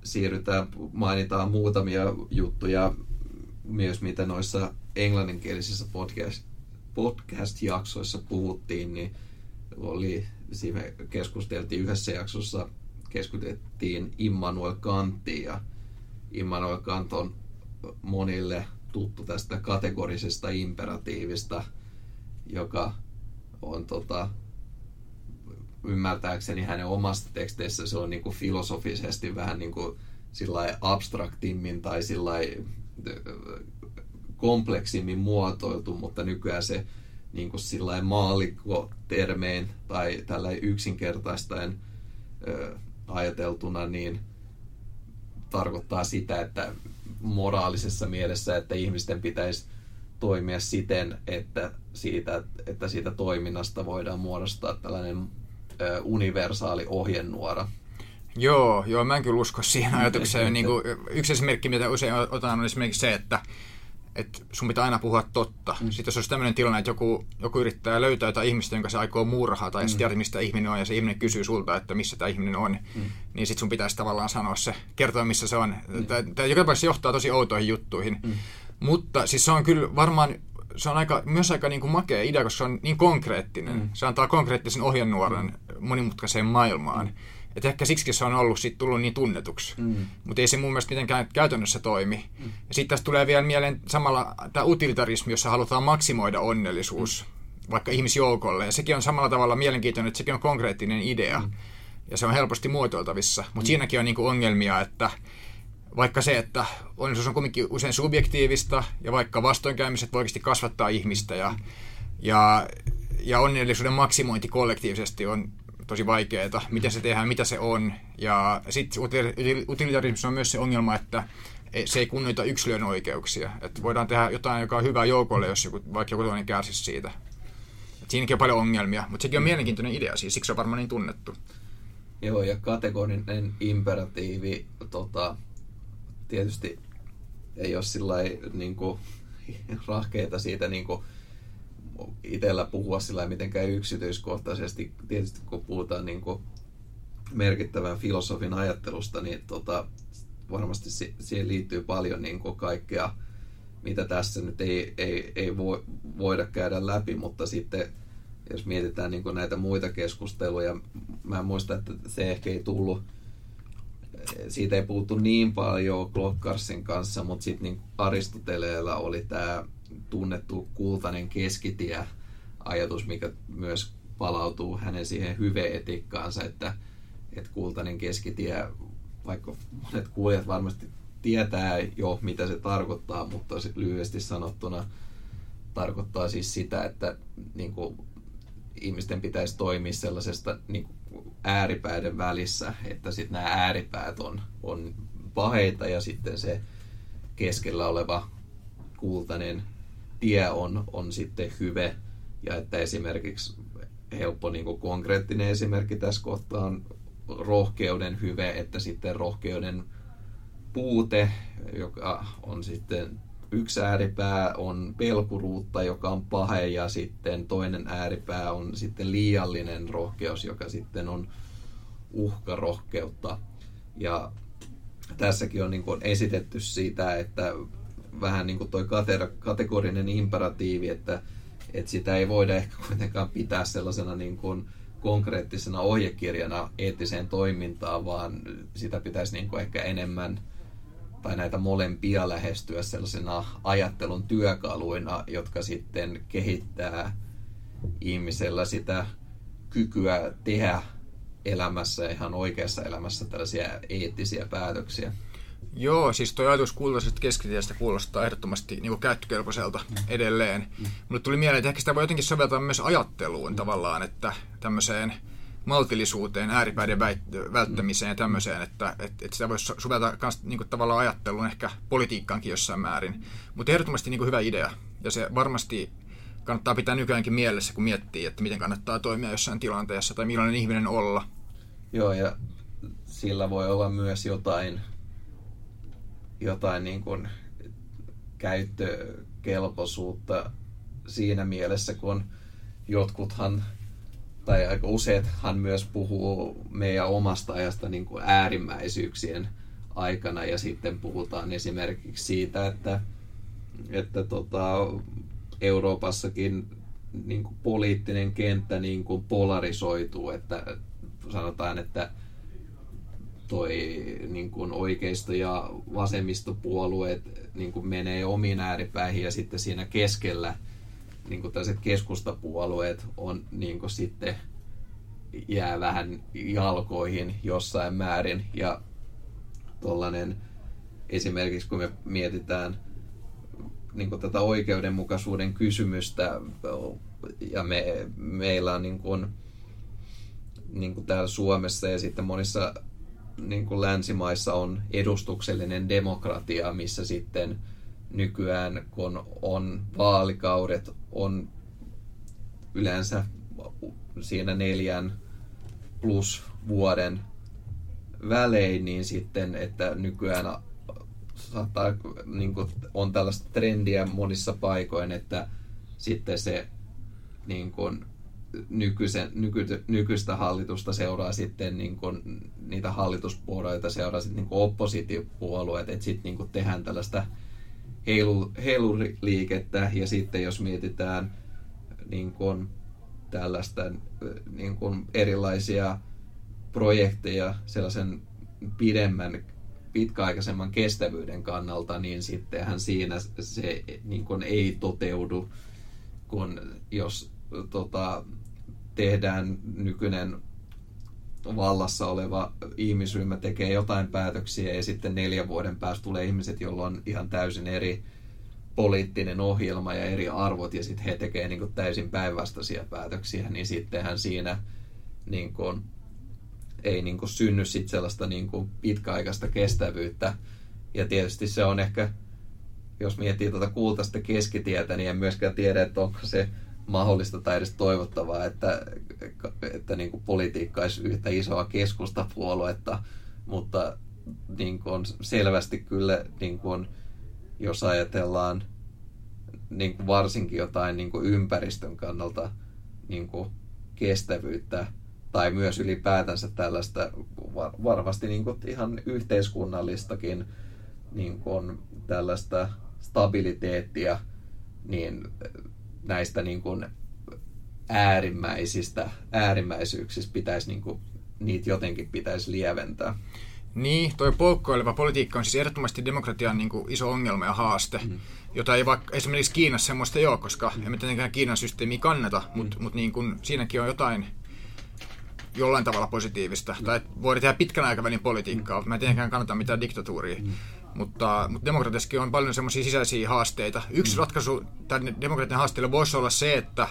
siirrytään, mainitaan muutamia juttuja myös mitä noissa englanninkielisissä podcast, podcast-jaksoissa puhuttiin, niin oli, siinä keskusteltiin yhdessä jaksossa, keskusteltiin Immanuel Kanttiin ja Immanuel Kant on monille tuttu tästä kategorisesta imperatiivista, joka on tota, ymmärtääkseni hänen omasta teksteissä se on niin kuin filosofisesti vähän niin kuin abstraktimmin tai kompleksimmin muotoiltu, mutta nykyään se niin kuin sillä maallikko-termein tai tällä yksinkertaistaen ö, ajateltuna, niin tarkoittaa sitä, että moraalisessa mielessä, että ihmisten pitäisi toimia siten, että siitä, että siitä toiminnasta voidaan muodostaa tällainen ö, universaali ohjenuora. Joo, joo, mä en kyllä usko siihen ajatukseen. niin kuin, yksi esimerkki, mitä usein otan, on esimerkiksi se, että että sun pitää aina puhua totta. Mm. Sitten jos olisi tämmöinen tilanne, että joku, joku yrittää löytää jotain ihmistä, jonka se aikoo murhaa, tai mm. tiedät, mistä ihminen on, ja se ihminen kysyy sulta, että missä tämä ihminen on, mm. niin sitten sun pitäisi tavallaan sanoa se, kertoa missä se on. Mm. Tämä joka tapauksessa johtaa tosi outoihin juttuihin. Mm. Mutta siis se on kyllä varmaan, se on aika, myös aika niin kuin makea idea, koska se on niin konkreettinen. Mm. Se antaa konkreettisen ohjenuoren mm. monimutkaiseen maailmaan. Mm että ehkä siksi se on ollut sit tullut niin tunnetuksi. Mm. Mutta ei se mun mielestä mitenkään käytännössä toimi. Mm. Ja sitten tässä tulee vielä mieleen samalla tämä utilitarismi, jossa halutaan maksimoida onnellisuus mm. vaikka ihmisjoukolle. Ja sekin on samalla tavalla mielenkiintoinen, että sekin on konkreettinen idea. Mm. Ja se on helposti muotoiltavissa. Mutta mm. siinäkin on niinku ongelmia, että vaikka se, että onnellisuus on kuitenkin usein subjektiivista ja vaikka vastoinkäymiset voi oikeasti kasvattaa ihmistä ja, ja, ja onnellisuuden maksimointi kollektiivisesti on tosi vaikeaa, miten se tehdään, mitä se on. Ja sitten utilitarismissa on myös se ongelma, että se ei kunnioita yksilön oikeuksia. Että voidaan tehdä jotain, joka on hyvä joukolle, jos joku, vaikka joku toinen kärsisi siitä. Et siinäkin on paljon ongelmia, mutta sekin on mielenkiintoinen idea, siis siksi se on varmaan niin tunnettu. Joo, ja kategorinen imperatiivi tota, tietysti ei ole sillä niin rahkeita siitä niin kuin, itsellä puhua sillä mitenkään yksityiskohtaisesti. Tietysti kun puhutaan niin kuin merkittävän filosofin ajattelusta, niin tota, varmasti siihen liittyy paljon niin kuin kaikkea, mitä tässä nyt ei, ei, ei voi, voida käydä läpi, mutta sitten jos mietitään niin kuin näitä muita keskusteluja, mä muistan, että se ehkä ei tullut, siitä ei puhuttu niin paljon Glockarsin kanssa, mutta sitten niin Aristoteleella oli tämä tunnettu kultainen keskitie ajatus, mikä myös palautuu hänen siihen hyveetikkaansa, että, että kultainen keskitie, vaikka monet kuulijat varmasti tietää jo, mitä se tarkoittaa, mutta lyhyesti sanottuna tarkoittaa siis sitä, että niin kuin, ihmisten pitäisi toimia sellaisesta niin kuin, ääripäiden välissä, että sitten nämä ääripäät on, on paheita ja sitten se keskellä oleva kultainen tie on, on sitten hyve ja että esimerkiksi helppo niin kuin konkreettinen esimerkki tässä kohtaa on rohkeuden hyve, että sitten rohkeuden puute, joka on sitten yksi ääripää on pelkuruutta, joka on pahe, ja sitten toinen ääripää on sitten liiallinen rohkeus, joka sitten on uhkarohkeutta. Ja tässäkin on niin kuin esitetty siitä, että vähän niin kuin toi kategorinen imperatiivi, että, että sitä ei voida ehkä kuitenkaan pitää sellaisena niin kuin konkreettisena ohjekirjana eettiseen toimintaan, vaan sitä pitäisi niin kuin ehkä enemmän tai näitä molempia lähestyä sellaisena ajattelun työkaluina, jotka sitten kehittää ihmisellä sitä kykyä tehdä elämässä, ihan oikeassa elämässä tällaisia eettisiä päätöksiä. Joo, siis tuo ajatus kultaisesta keskitiestä kuulostaa ehdottomasti niin käyttökelpoiselta mm. edelleen. Mm. Mulle tuli mieleen, että ehkä sitä voi jotenkin soveltaa myös ajatteluun mm. tavallaan, että tämmöiseen maltillisuuteen, ääripäiden välttämiseen ja tämmöiseen, että, että, että sitä voisi suveta myös niin tavallaan ajatteluun ehkä politiikkaankin jossain määrin. Mutta ehdottomasti niin kuin hyvä idea, ja se varmasti kannattaa pitää nykyäänkin mielessä, kun miettii, että miten kannattaa toimia jossain tilanteessa tai millainen ihminen olla. Joo, ja sillä voi olla myös jotain, jotain niin kuin käyttökelpoisuutta siinä mielessä, kun jotkuthan tai aika useathan myös puhuu meidän omasta ajasta niin kuin äärimmäisyyksien aikana ja sitten puhutaan esimerkiksi siitä, että, että tota, Euroopassakin niin kuin poliittinen kenttä niin kuin polarisoituu, että sanotaan, että toi niin kuin oikeisto- ja vasemmistopuolueet niin kuin menee omiin ääripäihin ja sitten siinä keskellä niin kuin tällaiset keskustapuolueet on niin kuin sitten jää vähän jalkoihin jossain määrin. Ja tollanen esimerkiksi kun me mietitään niin kuin tätä oikeudenmukaisuuden kysymystä ja me, meillä on niin kuin, niin kuin täällä Suomessa ja sitten monissa niin kuin länsimaissa on edustuksellinen demokratia, missä sitten nykyään kun on vaalikaudet, on yleensä siinä neljän plus vuoden välein, niin sitten, että nykyään saattaa, niin kuin, on tällaista trendiä monissa paikoin, että sitten se niin kuin, nykyisen, nyky, nykyistä hallitusta seuraa sitten niin kuin, niitä hallituspuolueita seuraa sitten niin oppositiopuolueet, että sitten niin tehdään tällaista heilu, ja sitten jos mietitään niin kuin, tällaista niin kuin erilaisia projekteja sellaisen pidemmän pitkäaikaisemman kestävyyden kannalta, niin sittenhän siinä se niin kuin ei toteudu, kun jos tota, tehdään nykyinen vallassa oleva ihmisryhmä tekee jotain päätöksiä ja sitten neljän vuoden päästä tulee ihmiset, joilla on ihan täysin eri poliittinen ohjelma ja eri arvot ja sitten he tekee niin täysin päinvastaisia päätöksiä, niin sittenhän siinä niin kuin, ei niin kuin synny sit sellaista niin kuin pitkäaikaista kestävyyttä. Ja tietysti se on ehkä, jos miettii tuota kultaista keskitietä, niin en myöskään tiedä, että onko se mahdollista tai edes toivottavaa, että, että niin kuin politiikka olisi yhtä isoa keskustapuoluetta, mutta niin kuin on selvästi kyllä, niin kuin, jos ajatellaan niin kuin varsinkin jotain niin kuin ympäristön kannalta niin kuin kestävyyttä tai myös ylipäätänsä tällaista var, varmasti niin kuin ihan yhteiskunnallistakin niin kuin tällaista stabiliteettia, niin näistä niin kuin äärimmäisistä äärimmäisyyksistä pitäisi niin kuin, niitä jotenkin pitäisi lieventää. Niin, toi poukkoileva politiikka on siis ehdottomasti demokratian niin kuin iso ongelma ja haaste, mm. jota ei vaikka esimerkiksi Kiinassa semmoista ole, koska mm. emme tietenkään Kiinan systeemiä kannata, mm. mutta mut niin kuin, siinäkin on jotain jollain tavalla positiivista. Mm. Tai voidaan tehdä pitkän aikavälin politiikkaa, mm. mä en tietenkään kannata mitään diktatuuria. Mm. Mutta, mutta demokratiassakin on paljon semmoisia sisäisiä haasteita. Yksi mm. ratkaisu tänne demokratian haasteelle voisi olla se, että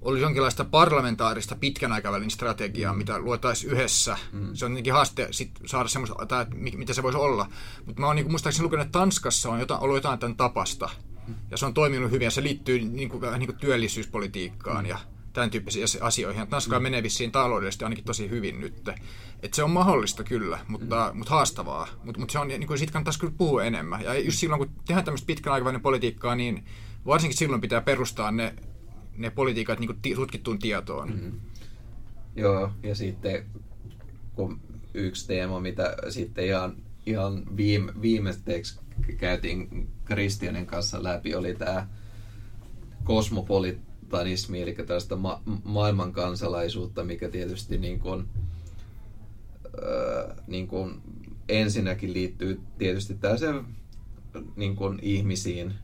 olisi jonkinlaista parlamentaarista pitkän aikavälin strategiaa, mm. mitä luotaisiin yhdessä. Mm. Se on tietenkin haaste sit saada semmoista, tai mitä se voisi olla. Mutta mä oon niin muistaakseni lukenut, että Tanskassa on jotain, ollut jotain tämän tapasta. Mm. Ja se on toiminut hyvin ja se liittyy niin kuin, niin kuin työllisyyspolitiikkaan mm. ja tämän tyyppisiin asioihin. Tanska mm. menee vissiin taloudellisesti ainakin tosi hyvin nyt. Et se on mahdollista kyllä, mutta, mm. mutta haastavaa. Mutta mut se on, niin kuin siitä kannattaisi kyllä puhua enemmän. Ja just silloin, kun tehdään tämmöistä pitkän aikavälin politiikkaa, niin varsinkin silloin pitää perustaa ne, ne politiikat niin kuin tutkittuun tietoon. Mm. Joo, ja sitten kun yksi teema, mitä sitten ihan, ihan viime, viimeisteeksi käytiin Kristianen kanssa läpi, oli tämä kosmopolitanismi, eli tällaista ma- maailman kansalaisuutta, mikä tietysti niin kuin, niin kuin ensinnäkin liittyy tietysti tällaisen niin kuin ihmisiin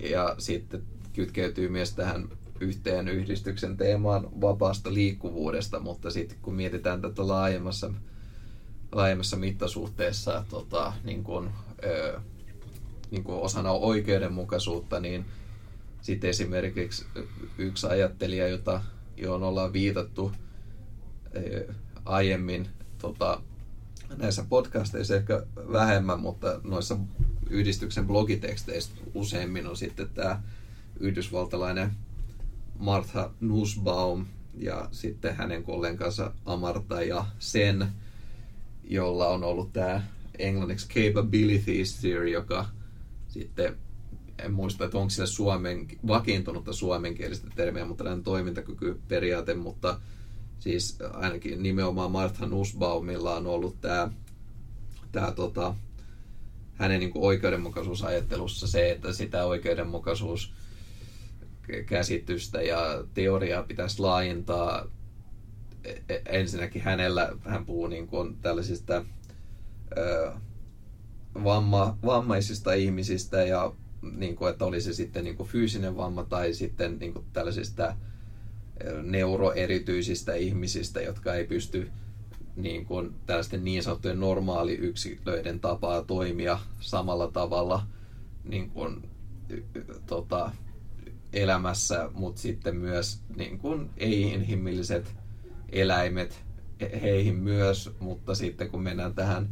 ja sitten kytkeytyy myös tähän yhteen yhdistyksen teemaan vapaasta liikkuvuudesta, mutta sitten kun mietitään tätä laajemmassa, laajemmassa mittasuhteessa tota, niin kuin, ö, niin kuin osana oikeudenmukaisuutta, niin sitten esimerkiksi yksi ajattelija, jota, johon ollaan viitattu, aiemmin tota, näissä podcasteissa ehkä vähemmän, mutta noissa yhdistyksen blogiteksteistä useimmin on sitten tämä yhdysvaltalainen Martha Nussbaum ja sitten hänen kollegansa Amarta ja Sen, jolla on ollut tämä englanniksi capabilities theory, joka sitten en muista, että onko sillä suomen, vakiintunutta suomenkielistä termiä, mutta tämän toimintakykyperiaate, mutta siis ainakin nimenomaan Martha Nussbaumilla on ollut tämä, tämä tota, hänen niin oikeudenmukaisuusajattelussa se, että sitä oikeudenmukaisuus käsitystä ja teoriaa pitäisi laajentaa. E, e, ensinnäkin hänellä, hän puhuu niin kuin tällaisista ö, vamma, vammaisista ihmisistä ja niin kuin, että oli se sitten niin kuin fyysinen vamma tai sitten niin kuin tällaisista neuroerityisistä ihmisistä, jotka ei pysty niin kuin tällaisten niin sanottujen normaaliyksilöiden tapaa toimia samalla tavalla niin kuin, tota, elämässä, mutta sitten myös niin kuin ei-inhimilliset eläimet heihin myös, mutta sitten kun mennään tähän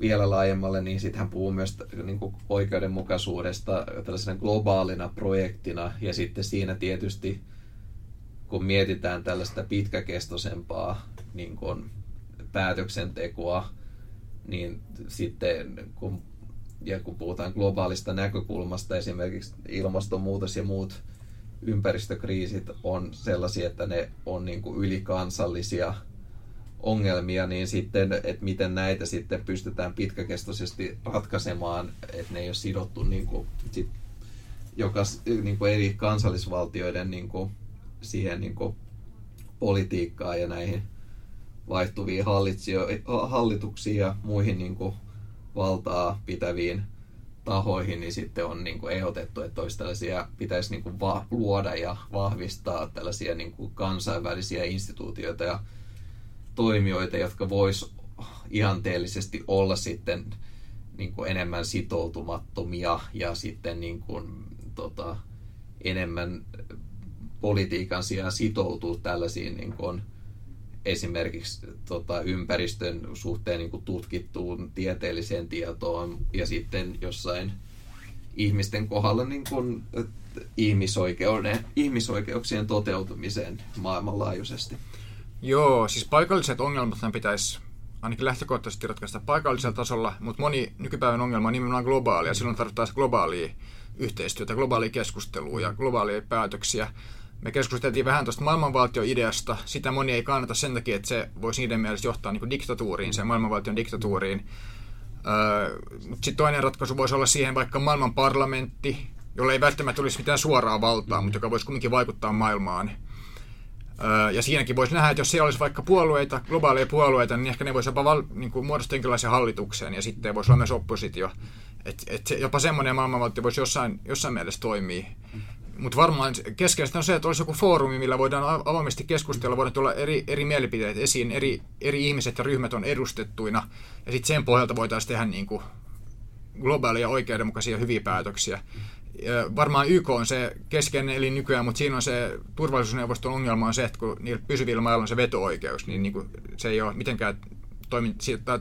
vielä laajemmalle, niin sitten hän puhuu myös niin kuin oikeudenmukaisuudesta tällaisena globaalina projektina. Ja sitten siinä tietysti kun mietitään tällaista pitkäkestoisempaa niin kuin päätöksentekoa, niin sitten kun, ja kun puhutaan globaalista näkökulmasta, esimerkiksi ilmastonmuutos ja muut ympäristökriisit on sellaisia, että ne on niin kuin ylikansallisia ongelmia, niin sitten, että miten näitä sitten pystytään pitkäkestoisesti ratkaisemaan, että ne ei ole sidottu niin kuin, sit, joka, niin kuin eri kansallisvaltioiden niin kuin, siihen niin kuin, politiikkaan ja näihin vaihtuviin hallituksiin ja muihin niin kuin, valtaa pitäviin tahoihin, niin sitten on niin kuin ehdotettu, että olisi tällaisia, pitäisi niin kuin va- luoda ja vahvistaa tällaisia niin kuin kansainvälisiä instituutioita ja toimijoita, jotka vois ihanteellisesti olla sitten niin kuin enemmän sitoutumattomia ja sitten niin kuin, tota, enemmän politiikan sijaan sitoutua tällaisiin niin kuin, esimerkiksi tota, ympäristön suhteen niin kuin tutkittuun tieteelliseen tietoon ja sitten jossain ihmisten kohdalla niin kuin, ihmisoikeuden, ihmisoikeuksien toteutumiseen maailmanlaajuisesti. Joo, siis paikalliset ongelmat pitäisi ainakin lähtökohtaisesti ratkaista paikallisella tasolla, mutta moni nykypäivän ongelma on nimenomaan globaalia. Silloin tarvitaan globaalia yhteistyötä, globaalia keskustelua ja globaalia päätöksiä. Me keskusteltiin vähän tuosta maailmanvaltio-ideasta. Sitä moni ei kannata sen takia, että se voisi niiden mielestä johtaa niin diktatuuriin, sen maailmanvaltion diktatuuriin. Öö, Sitten toinen ratkaisu voisi olla siihen vaikka maailman parlamentti, jolla ei välttämättä olisi mitään suoraa valtaa, mutta joka voisi kuitenkin vaikuttaa maailmaan. Ja siinäkin voisi nähdä, että jos siellä olisi vaikka puolueita, globaaleja puolueita, niin ehkä ne voisi jopa val, niin kuin muodostaa jonkinlaisen hallitukseen ja sitten voisi olla myös oppositio. Et, et jopa semmoinen maailmanvaltio voisi jossain, jossain mielessä toimia. Mutta varmaan keskeistä on se, että olisi joku foorumi, millä voidaan avoimesti keskustella, voidaan tulla eri, eri mielipiteet esiin, eri, eri ihmiset ja ryhmät on edustettuina, ja sitten sen pohjalta voitaisiin tehdä niin kuin globaalia, oikeudenmukaisia, hyviä päätöksiä. Varmaan YK on se keskeinen eli nykyään, mutta siinä on se turvallisuusneuvoston ongelma on se, että kun niillä pysyvillä mailla on se veto-oikeus, niin, niin kuin se ei ole mitenkään toimi,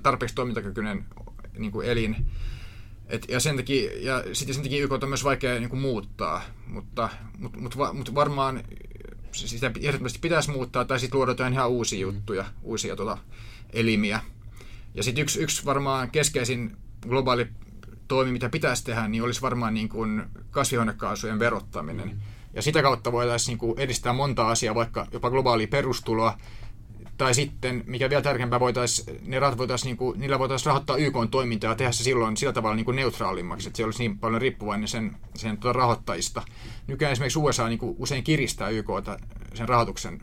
tarpeeksi toimintakykyinen niin kuin elin et, ja sen takia, ja sitten sen takia YK on myös vaikea niin kuin, muuttaa, mutta, mutta, mutta, mutta varmaan sitä ehdottomasti pitäisi muuttaa, tai sitten luoda jotain ihan uusia juttuja, uusia tota, elimiä. Ja sitten yksi, yksi varmaan keskeisin globaali toimi, mitä pitäisi tehdä, niin olisi varmaan niin kuin kasvihuonekaasujen verottaminen. Ja sitä kautta voitaisiin niin kuin edistää monta asiaa, vaikka jopa globaalia perustuloa, tai sitten, mikä vielä tärkeämpää, voitais, ne rahat voitais, niin kuin, niillä voitaisiin rahoittaa YK toimintaa ja tehdä se silloin sillä tavalla niin kuin neutraalimmaksi, että se olisi niin paljon riippuvainen sen, sen tuota rahoittajista. Nykyään esimerkiksi USA niin kuin usein kiristää YK sen rahoituksen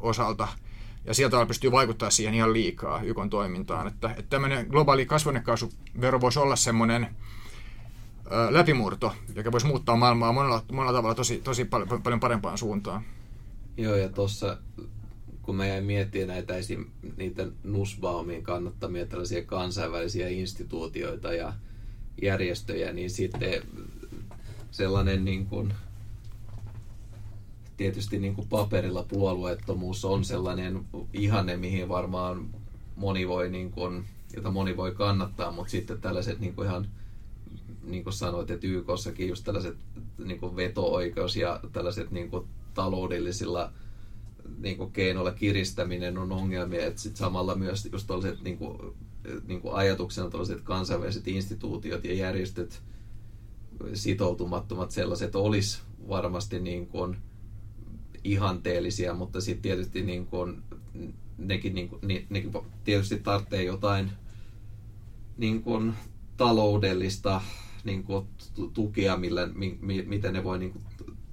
osalta, ja sieltä tavalla pystyy vaikuttaa siihen ihan liikaa YK toimintaan. Että, että tämmöinen globaali kasvanekaasuvero voisi olla semmoinen läpimurto, joka voisi muuttaa maailmaa monella, monella tavalla tosi, tosi paljon, paljon parempaan suuntaan. Joo, ja tuossa kun mä jäin miettimään näitä esim. niitä Nussbaumin kannattamia tällaisia kansainvälisiä instituutioita ja järjestöjä, niin sitten sellainen niin kuin tietysti niin kuin paperilla puolueettomuus on sellainen ihanne, mihin varmaan moni voi, niin kuin, jota moni voi kannattaa, mutta sitten tällaiset niin kuin ihan niin kuin sanoit, että YKssakin just tällaiset niin kuin veto-oikeus ja tällaiset niin kuin taloudellisilla niin kuin keinoilla kiristäminen on ongelmia, että sit samalla myös just tällaiset niin kuin, niin kuin ajatuksena tällaiset kansainväliset instituutiot ja järjestöt, sitoutumattomat sellaiset olisi varmasti niin kuin ihanteellisia, mutta sitten tietysti niin kuin, nekin, niin kuin, nekin tietysti tarvitsee jotain niin kuin, taloudellista niin kuin, tukea, millä, mi, mi, miten ne voi niin kuin,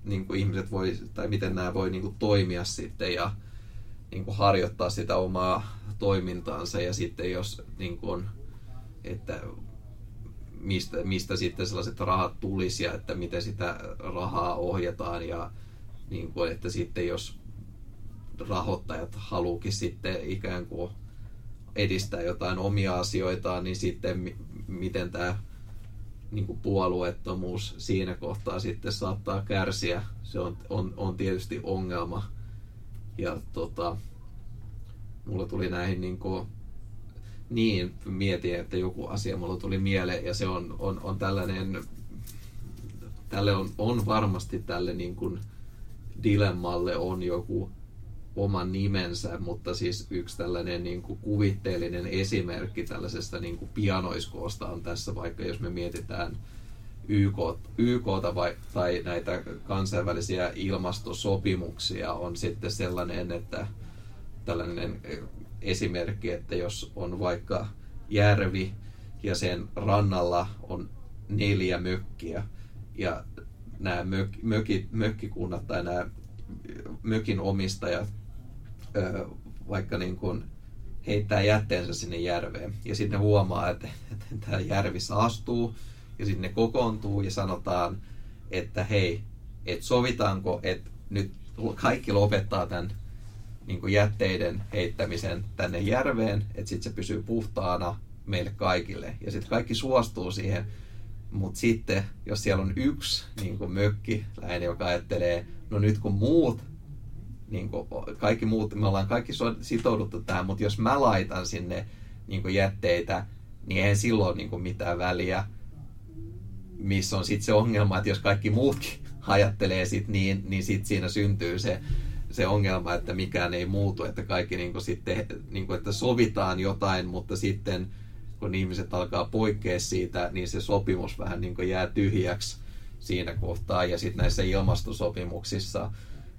niin kuin ihmiset voi, tai miten nämä voi niin kuin, toimia sitten ja niin kuin, harjoittaa sitä omaa toimintaansa. Ja sitten jos niin kuin, että mistä, mistä sitten sellaiset rahat tulisi ja että miten sitä rahaa ohjataan ja niin kuin, että sitten jos rahoittajat haluukin sitten ikään kuin edistää jotain omia asioitaan, niin sitten miten tämä niin kuin puolueettomuus siinä kohtaa sitten saattaa kärsiä. Se on, on, on tietysti ongelma. Ja tota, mulla tuli näihin niin kuin, niin mietin, että joku asia mulla tuli mieleen ja se on, on, on tällainen, tälle on, on varmasti tälle niin kuin dilemmalle on joku oma nimensä, mutta siis yksi tällainen niin kuin kuvitteellinen esimerkki tällaisesta niin kuin pianoiskoosta on tässä, vaikka jos me mietitään YK, YKta vai, tai näitä kansainvälisiä ilmastosopimuksia, on sitten sellainen, että tällainen esimerkki, että jos on vaikka järvi ja sen rannalla on neljä mökkiä ja nämä mök, mökit, mökkikunnat tai nämä mökin omistajat vaikka niin kuin heittää jätteensä sinne järveen ja sitten huomaa, että, että tämä järvi saastuu ja sitten ne kokoontuu ja sanotaan, että hei, että sovitaanko, että nyt kaikki lopettaa tämän niin kuin jätteiden heittämisen tänne järveen, että sitten se pysyy puhtaana meille kaikille. Ja sitten kaikki suostuu siihen, mutta sitten jos siellä on yksi niin kuin mökkiläinen, joka ajattelee, no nyt kun muut niin kuin kaikki muut, me ollaan kaikki sitouduttu tähän, mutta jos mä laitan sinne niin kuin jätteitä, niin ei silloin niin kuin mitään väliä, missä on sitten se ongelma, että jos kaikki muutkin ajattelee sit niin, niin sitten siinä syntyy se, se ongelma, että mikään ei muutu, että kaikki niin kuin sitten, niin kuin, että sovitaan jotain, mutta sitten kun ihmiset alkaa poikkea siitä, niin se sopimus vähän niin jää tyhjäksi siinä kohtaa. Ja sitten näissä ilmastosopimuksissa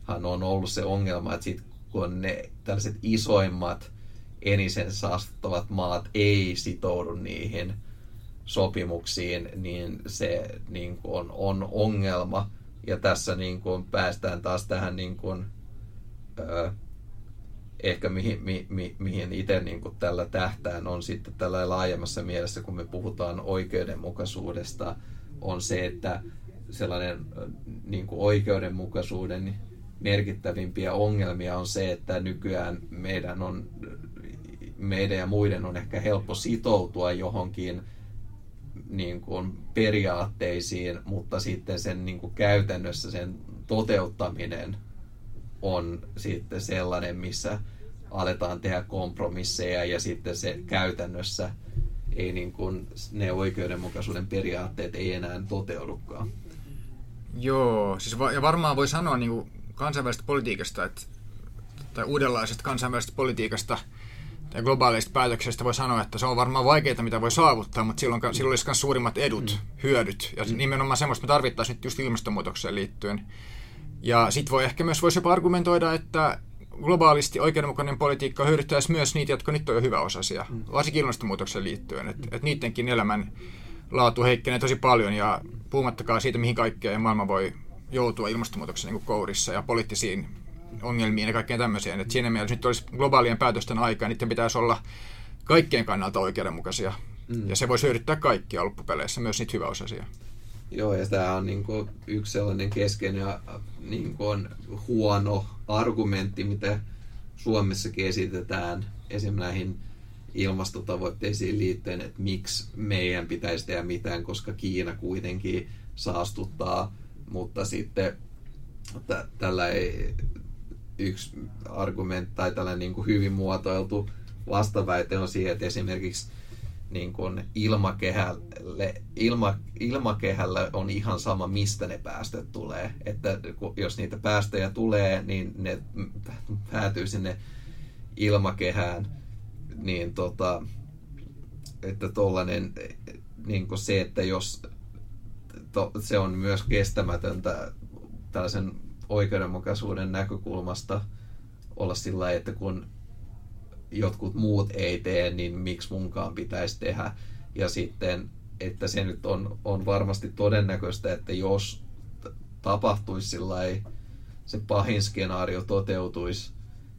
on ollut se ongelma, että sit kun ne tällaiset isoimmat enisen saastuttavat maat ei sitoudu niihin sopimuksiin, niin se niin kuin on, on ongelma. Ja tässä niin kuin päästään taas tähän niin kuin, ehkä mihin, mi, mi, mihin itse niin kuin tällä tähtään on sitten tällä laajemmassa mielessä, kun me puhutaan oikeudenmukaisuudesta, on se, että sellainen niin kuin oikeudenmukaisuuden merkittävimpiä ongelmia on se, että nykyään meidän on meidän ja muiden on ehkä helppo sitoutua johonkin niin kuin periaatteisiin, mutta sitten sen niin kuin käytännössä sen toteuttaminen on sitten sellainen, missä aletaan tehdä kompromisseja ja sitten se käytännössä ei niin kuin, ne oikeudenmukaisuuden periaatteet ei enää toteudukaan. Joo, siis va- ja varmaan voi sanoa niin kuin kansainvälisestä politiikasta, että, tai uudenlaisesta kansainvälisestä politiikasta tai globaalista päätöksestä voi sanoa, että se on varmaan vaikeaa, mitä voi saavuttaa, mutta silloin, silloin olisi myös suurimmat edut, mm. hyödyt. Ja mm. nimenomaan semmoista me tarvittaisiin nyt just ilmastonmuutokseen liittyen. Ja sitten voi ehkä myös voisi jopa argumentoida, että globaalisti oikeudenmukainen politiikka hyödyttäisi myös niitä, jotka nyt on jo hyväosaisia, mm. varsinkin ilmastonmuutokseen liittyen. Että et niidenkin elämän laatu heikkenee tosi paljon ja puhumattakaan siitä, mihin kaikkea maailma voi joutua ilmastonmuutoksen niin kourissa ja poliittisiin ongelmiin ja kaikkeen tämmöiseen. Et siinä mielessä nyt olisi globaalien päätösten aika ja niiden pitäisi olla kaikkien kannalta oikeudenmukaisia. Mm. Ja se voisi hyödyttää kaikkia loppupeleissä, myös niitä hyväosaisia. Joo, ja tämä on niin kuin yksi sellainen keskeinen niin kuin huono argumentti, mitä Suomessakin esitetään esimerkiksi näihin ilmastotavoitteisiin liittyen, että miksi meidän pitäisi tehdä mitään, koska Kiina kuitenkin saastuttaa. Mutta sitten tällä ei yksi argumentti tai tällainen niin kuin hyvin muotoiltu vastaväite on siihen, että esimerkiksi niin kuin ilmakehälle, ilma, ilmakehällä on ihan sama, mistä ne päästöt tulee. Että jos niitä päästöjä tulee, niin ne päätyy sinne ilmakehään. Niin tota, että tollanen, niin kuin se, että jos to, se on myös kestämätöntä tällaisen oikeudenmukaisuuden näkökulmasta olla sillä että kun jotkut muut ei tee, niin miksi munkaan pitäisi tehdä. Ja sitten, että se nyt on, on varmasti todennäköistä, että jos tapahtuisi sillä se pahin skenaario toteutuisi,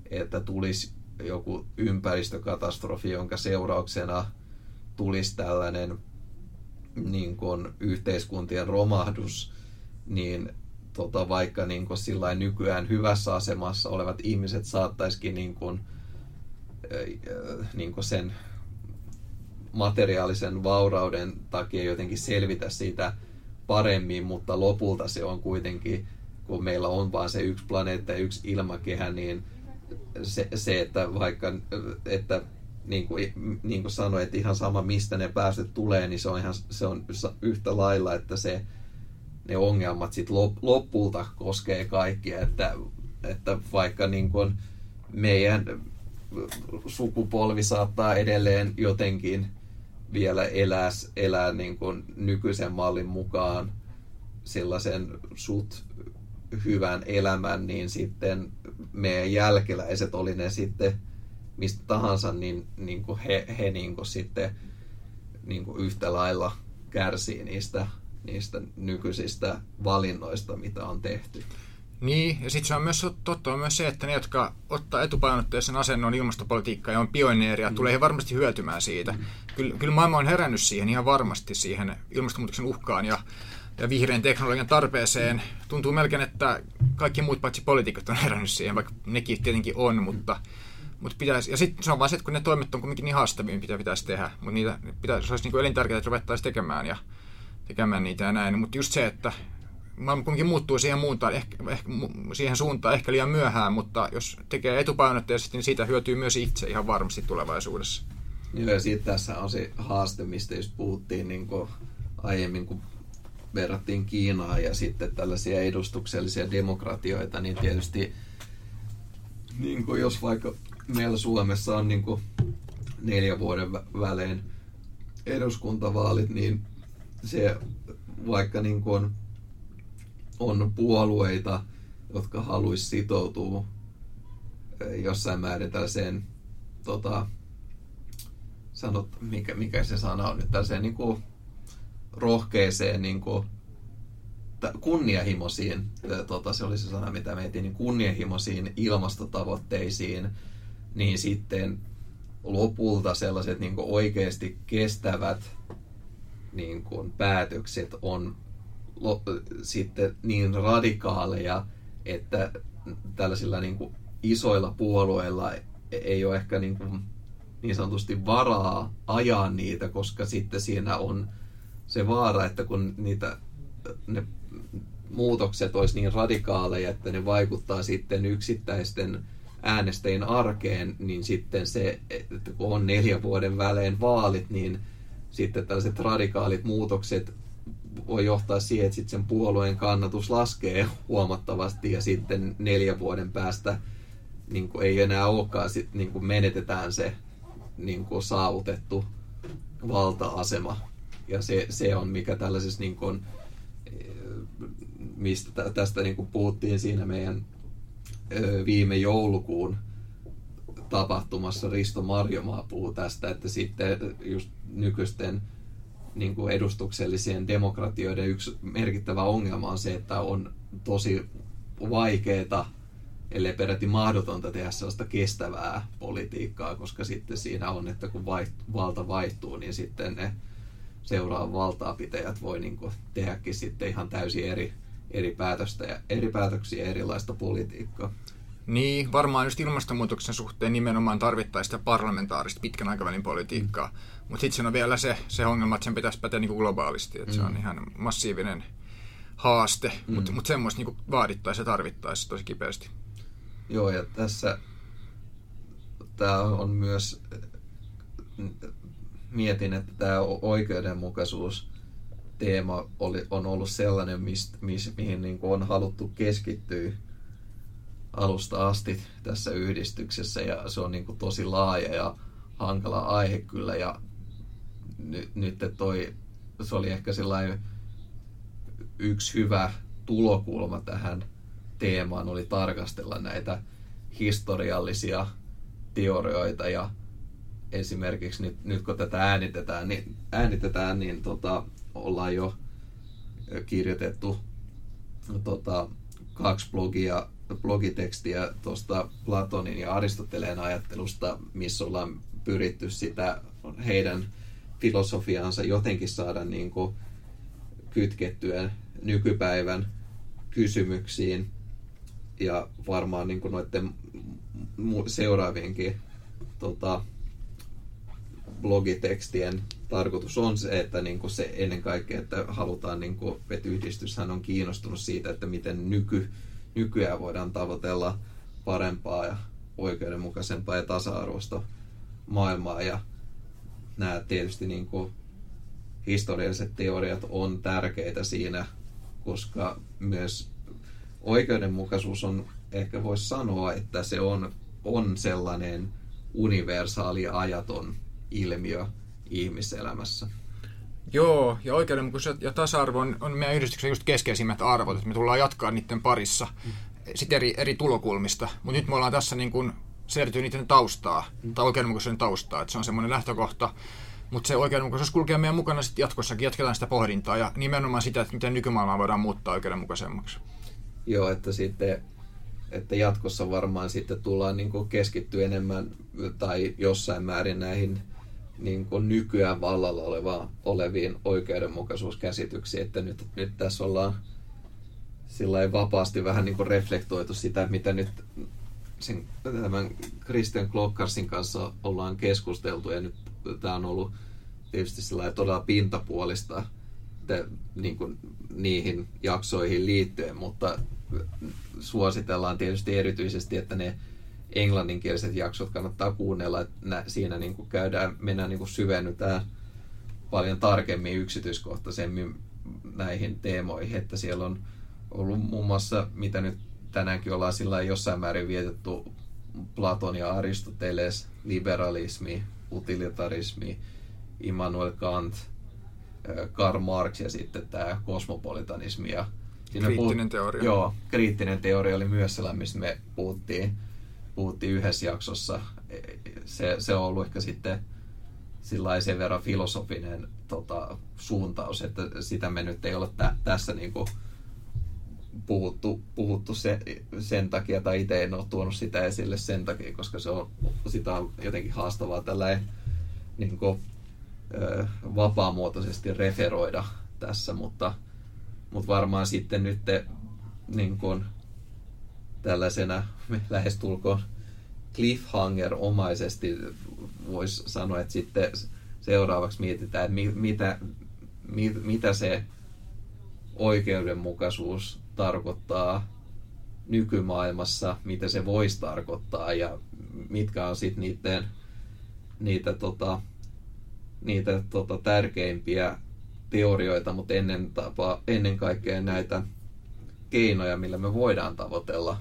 että tulisi joku ympäristökatastrofi, jonka seurauksena tulisi tällainen niin kuin yhteiskuntien romahdus, niin tota, vaikka niin kuin nykyään hyvässä asemassa olevat ihmiset saattaisikin niin kuin, niin kuin sen materiaalisen vaurauden takia jotenkin selvitä siitä paremmin, mutta lopulta se on kuitenkin, kun meillä on vain se yksi planeetta ja yksi ilmakehä, niin se, se että vaikka, että niin kuin, niin kuin sanoin, että ihan sama mistä ne päästöt tulee, niin se on, ihan, se on yhtä lailla, että se, ne ongelmat sit lopulta koskee kaikkia, että, että vaikka niin kuin meidän sukupolvi saattaa edelleen jotenkin vielä elää, elää niin kuin nykyisen mallin mukaan sellaisen sut hyvän elämän, niin sitten meidän jälkeläiset, oli ne sitten mistä tahansa, niin, niin kuin he, he niin kuin sitten niin kuin yhtä lailla kärsii niistä, niistä nykyisistä valinnoista, mitä on tehty. Niin, ja sitten se on myös totta on myös se, että ne, jotka ottaa etupainotteisen asennon ilmastopolitiikkaa ja on pioneeria, mm. tulee varmasti hyötymään siitä. Mm. Kyllä, kyllä maailma on herännyt siihen ihan varmasti siihen ilmastonmuutoksen uhkaan ja, ja vihreän teknologian tarpeeseen. Tuntuu melkein, että kaikki muut paitsi poliitikot on herännyt siihen, vaikka nekin tietenkin on, mutta, mutta pitäisi, ja sitten se on vaan se, että kun ne toimet on kuitenkin niin haastavia, mitä pitäisi tehdä, mutta niitä pitäisi, se olisi niin elintärkeää, että ruvettaisiin tekemään ja tekemään niitä ja näin. Mutta just se, että maailma kuitenkin muuttuu siihen, muuntaan, ehkä, ehkä, siihen suuntaan ehkä liian myöhään, mutta jos tekee etupainotteisesti, niin siitä hyötyy myös itse ihan varmasti tulevaisuudessa. Joo, ja sitten tässä on se haaste, mistä just puhuttiin niin kuin aiemmin, kun verrattiin Kiinaa ja sitten tällaisia edustuksellisia demokratioita, niin tietysti niin kuin jos vaikka meillä Suomessa on niin kuin neljä vuoden välein eduskuntavaalit, niin se vaikka niin kuin on puolueita, jotka haluaisi sitoutua eh, jossain määrin tällaiseen, tota, sanot, mikä, mikä se sana on nyt, tällaiseen niin kuin rohkeeseen niin kuin, kunnianhimoisiin, eh, tota, se oli se sana, mitä mietin, niin kunnianhimoisiin ilmastotavoitteisiin, niin sitten lopulta sellaiset niin kuin oikeasti kestävät niin kuin päätökset on sitten niin radikaaleja, että tällaisilla niin kuin isoilla puolueilla ei ole ehkä niin, kuin niin sanotusti varaa ajaa niitä, koska sitten siinä on se vaara, että kun niitä ne muutokset olisi niin radikaaleja, että ne vaikuttaa sitten yksittäisten äänestäjien arkeen, niin sitten se, että kun on neljän vuoden välein vaalit, niin sitten tällaiset radikaalit muutokset voi johtaa siihen, että sitten sen puolueen kannatus laskee huomattavasti ja sitten neljän vuoden päästä niin kuin ei enää olekaan, sit, niin kuin menetetään se niin kuin saavutettu valta-asema. Ja se, se on mikä tällaisessa, niin kuin, mistä tästä niin kuin puhuttiin siinä meidän viime joulukuun tapahtumassa Risto Marjomaa puhuu tästä, että sitten just nykyisten niin kuin edustuksellisien demokratioiden yksi merkittävä ongelma on se, että on tosi vaikeaa, ellei peräti mahdotonta tehdä sellaista kestävää politiikkaa, koska sitten siinä on, että kun vaihtu, valta vaihtuu, niin sitten ne seuraavat valtaapitäjät voi niin kuin tehdäkin sitten ihan täysin eri, eri, päätöstä ja, eri päätöksiä ja erilaista politiikkaa. Niin, varmaan just ilmastonmuutoksen suhteen nimenomaan tarvittaisiin sitä parlamentaarista pitkän aikavälin politiikkaa. Mm. Mutta sitten on vielä se, se ongelma, että sen pitäisi päteä niin globaalisti. Että mm. Se on mm. ihan massiivinen haaste, mm. mutta mut semmoista niin vaadittaisiin ja tarvittaisiin tosi kipeästi. Joo, ja tässä tämä on myös, mietin, että tämä oikeudenmukaisuus teema oli, on ollut sellainen, mist, mis, mihin niin on haluttu keskittyä alusta asti tässä yhdistyksessä ja se on niin kuin tosi laaja ja hankala aihe kyllä ja nyt, nyt toi, se oli ehkä sellainen yksi hyvä tulokulma tähän teemaan oli tarkastella näitä historiallisia teorioita ja esimerkiksi nyt, nyt kun tätä äänitetään, niin, äänitetään, niin tota, ollaan jo kirjoitettu tota, kaksi blogia, blogitekstiä tuosta Platonin ja Aristoteleen ajattelusta, missä ollaan pyritty sitä heidän filosofiaansa jotenkin saada niin kuin kytkettyä nykypäivän kysymyksiin ja varmaan niin kuin noiden seuraavienkin tota, blogitekstien tarkoitus on se, että niin kuin se ennen kaikkea, että halutaan, niin kuin, että yhdistyshän on kiinnostunut siitä, että miten nyky, nykyään voidaan tavoitella parempaa ja oikeudenmukaisempaa ja tasa-arvoista maailmaa. Ja nämä tietysti niin kuin historialliset teoriat on tärkeitä siinä, koska myös oikeudenmukaisuus on, ehkä voisi sanoa, että se on, on sellainen universaali ajaton ilmiö ihmiselämässä. Joo, ja oikeudenmukaisuus ja tasa-arvo on, on meidän yhdistyksen just keskeisimmät arvot, että me tullaan jatkaa niiden parissa mm. sitten eri, eri tulokulmista. Mutta nyt me ollaan tässä niin kuin selittyy niiden taustaa, tai oikeudenmukaisuuden taustaa, että se on semmoinen lähtökohta. Mutta se oikeudenmukaisuus kulkee meidän mukana sitten jatkossakin, jatketaan sitä pohdintaa ja nimenomaan sitä, että miten nykymaailmaa voidaan muuttaa oikeudenmukaisemmaksi. Joo, että sitten että jatkossa varmaan sitten tullaan niin keskittyä enemmän tai jossain määrin näihin niin kuin nykyään vallalla oleva, oleviin oikeudenmukaisuuskäsityksiin, että nyt, nyt tässä ollaan sillä vapaasti vähän niin kuin reflektoitu sitä, mitä nyt sen, tämän Christian Klokkarsin kanssa ollaan keskusteltu ja nyt tämä on ollut tietysti todella pintapuolista te, niin kuin niihin jaksoihin liittyen, mutta suositellaan tietysti erityisesti, että ne englanninkieliset jaksot kannattaa kuunnella, että siinä niin kuin käydään, mennään niin kuin syvennytään paljon tarkemmin yksityiskohtaisemmin näihin teemoihin, että siellä on ollut muun muassa, mitä nyt tänäänkin ollaan sillä jossain määrin vietetty Platon ja Aristoteles, liberalismi, utilitarismi, Immanuel Kant, Karl Marx ja sitten tämä kosmopolitanismi. Ja kriittinen puhut, teoria. Joo, kriittinen teoria oli myös sellainen, mistä me puhuttiin, puhuttiin yhdessä jaksossa. Se, se on ollut ehkä sitten sillä sen verran filosofinen tota, suuntaus, että sitä me nyt ei ole tä, tässä niinku puhuttu, puhuttu se, sen takia, tai itse en ole tuonut sitä esille sen takia, koska se on, sitä on jotenkin haastavaa tällä niin kuin, vapaamuotoisesti referoida tässä, mutta, mutta varmaan sitten nyt niin kuin, tällaisena lähestulkoon cliffhanger-omaisesti voisi sanoa, että sitten seuraavaksi mietitään, että mitä, mitä se oikeudenmukaisuus tarkoittaa nykymaailmassa, mitä se voisi tarkoittaa ja mitkä on sitten niiden, niitä, tota, niitä tota, tärkeimpiä teorioita, mutta ennen, tapa, ennen kaikkea näitä keinoja, millä me voidaan tavoitella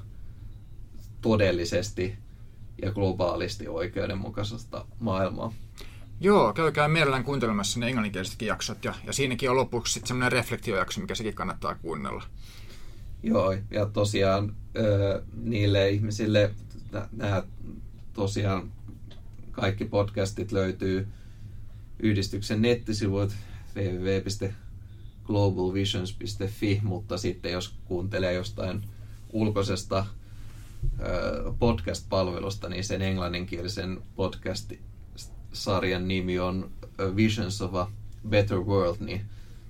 todellisesti ja globaalisti oikeudenmukaisesta maailmaa. Joo, käykää mielellään kuuntelemassa ne englanninkielisetkin jaksot ja, ja siinäkin on lopuksi sitten semmoinen reflektiojakso, mikä sekin kannattaa kuunnella. Joo, ja tosiaan niille ihmisille nämä tosiaan kaikki podcastit löytyy yhdistyksen nettisivut www.globalvisions.fi, mutta sitten jos kuuntelee jostain ulkoisesta podcast-palvelusta, niin sen englanninkielisen podcast-sarjan nimi on Visions of a Better World, niin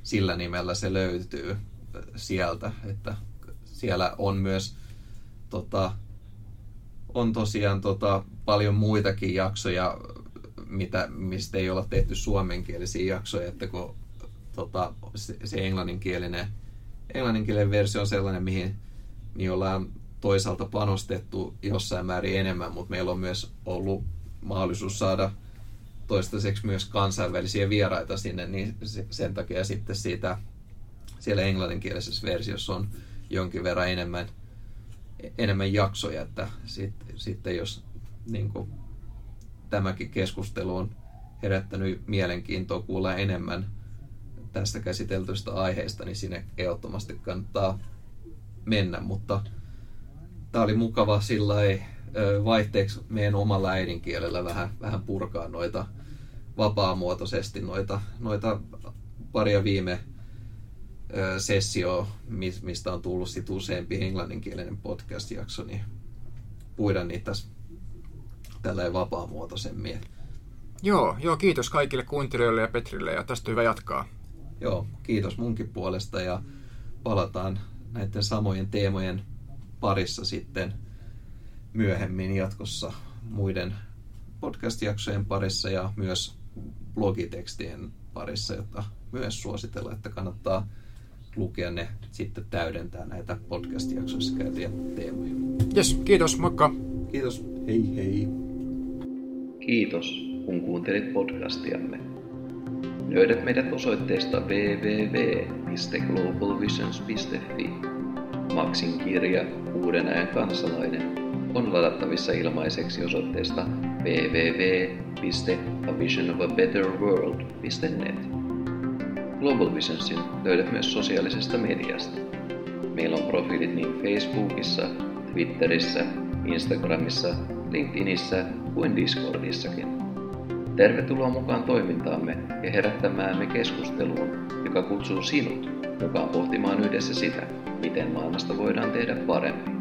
sillä nimellä se löytyy sieltä, että siellä on myös tota, on tosiaan tota, paljon muitakin jaksoja, mitä, mistä ei olla tehty suomenkielisiä jaksoja, että kun tota, se, se englanninkielinen englanninkielinen versio on sellainen, mihin, mihin ollaan toisaalta panostettu jossain määrin enemmän, mutta meillä on myös ollut mahdollisuus saada toistaiseksi myös kansainvälisiä vieraita sinne, niin sen takia sitten siitä siellä englanninkielisessä versiossa on jonkin verran enemmän, enemmän jaksoja, että sit, sitten jos niin kuin, tämäkin keskustelu on herättänyt mielenkiintoa kuulla enemmän tästä käsiteltyistä aiheista, niin sinne ehdottomasti kannattaa mennä, mutta tämä oli mukava sillä vaihteeksi meidän omalla äidinkielellä vähän, vähän purkaa noita vapaamuotoisesti noita, noita paria viime sessio, mistä on tullut sit useampi englanninkielinen podcast-jakso, niin puida niitä tällä vapaamuotoisemmin. Joo, joo, kiitos kaikille kuuntelijoille ja Petrille ja tästä hyvä jatkaa. Joo, kiitos munkin puolesta ja palataan näiden samojen teemojen parissa sitten myöhemmin jatkossa muiden podcast-jaksojen parissa ja myös blogitekstien parissa, jota myös suositellaan, että kannattaa lukea ne sitten täydentää näitä podcast-jaksoissa käytyjä teemoja. Yes, kiitos, moikka! Kiitos, hei hei! Kiitos, kun kuuntelit podcastiamme. Löydät meidät osoitteesta www.globalvisions.fi. Maksin kirja Uuden ajan kansalainen on ladattavissa ilmaiseksi osoitteesta www.avisionofabetterworld.net. Global Visionsin löydät myös sosiaalisesta mediasta. Meillä on profiilit niin Facebookissa, Twitterissä, Instagramissa, LinkedInissä kuin Discordissakin. Tervetuloa mukaan toimintaamme ja herättämäämme keskusteluun, joka kutsuu sinut mukaan pohtimaan yhdessä sitä, miten maailmasta voidaan tehdä parempi.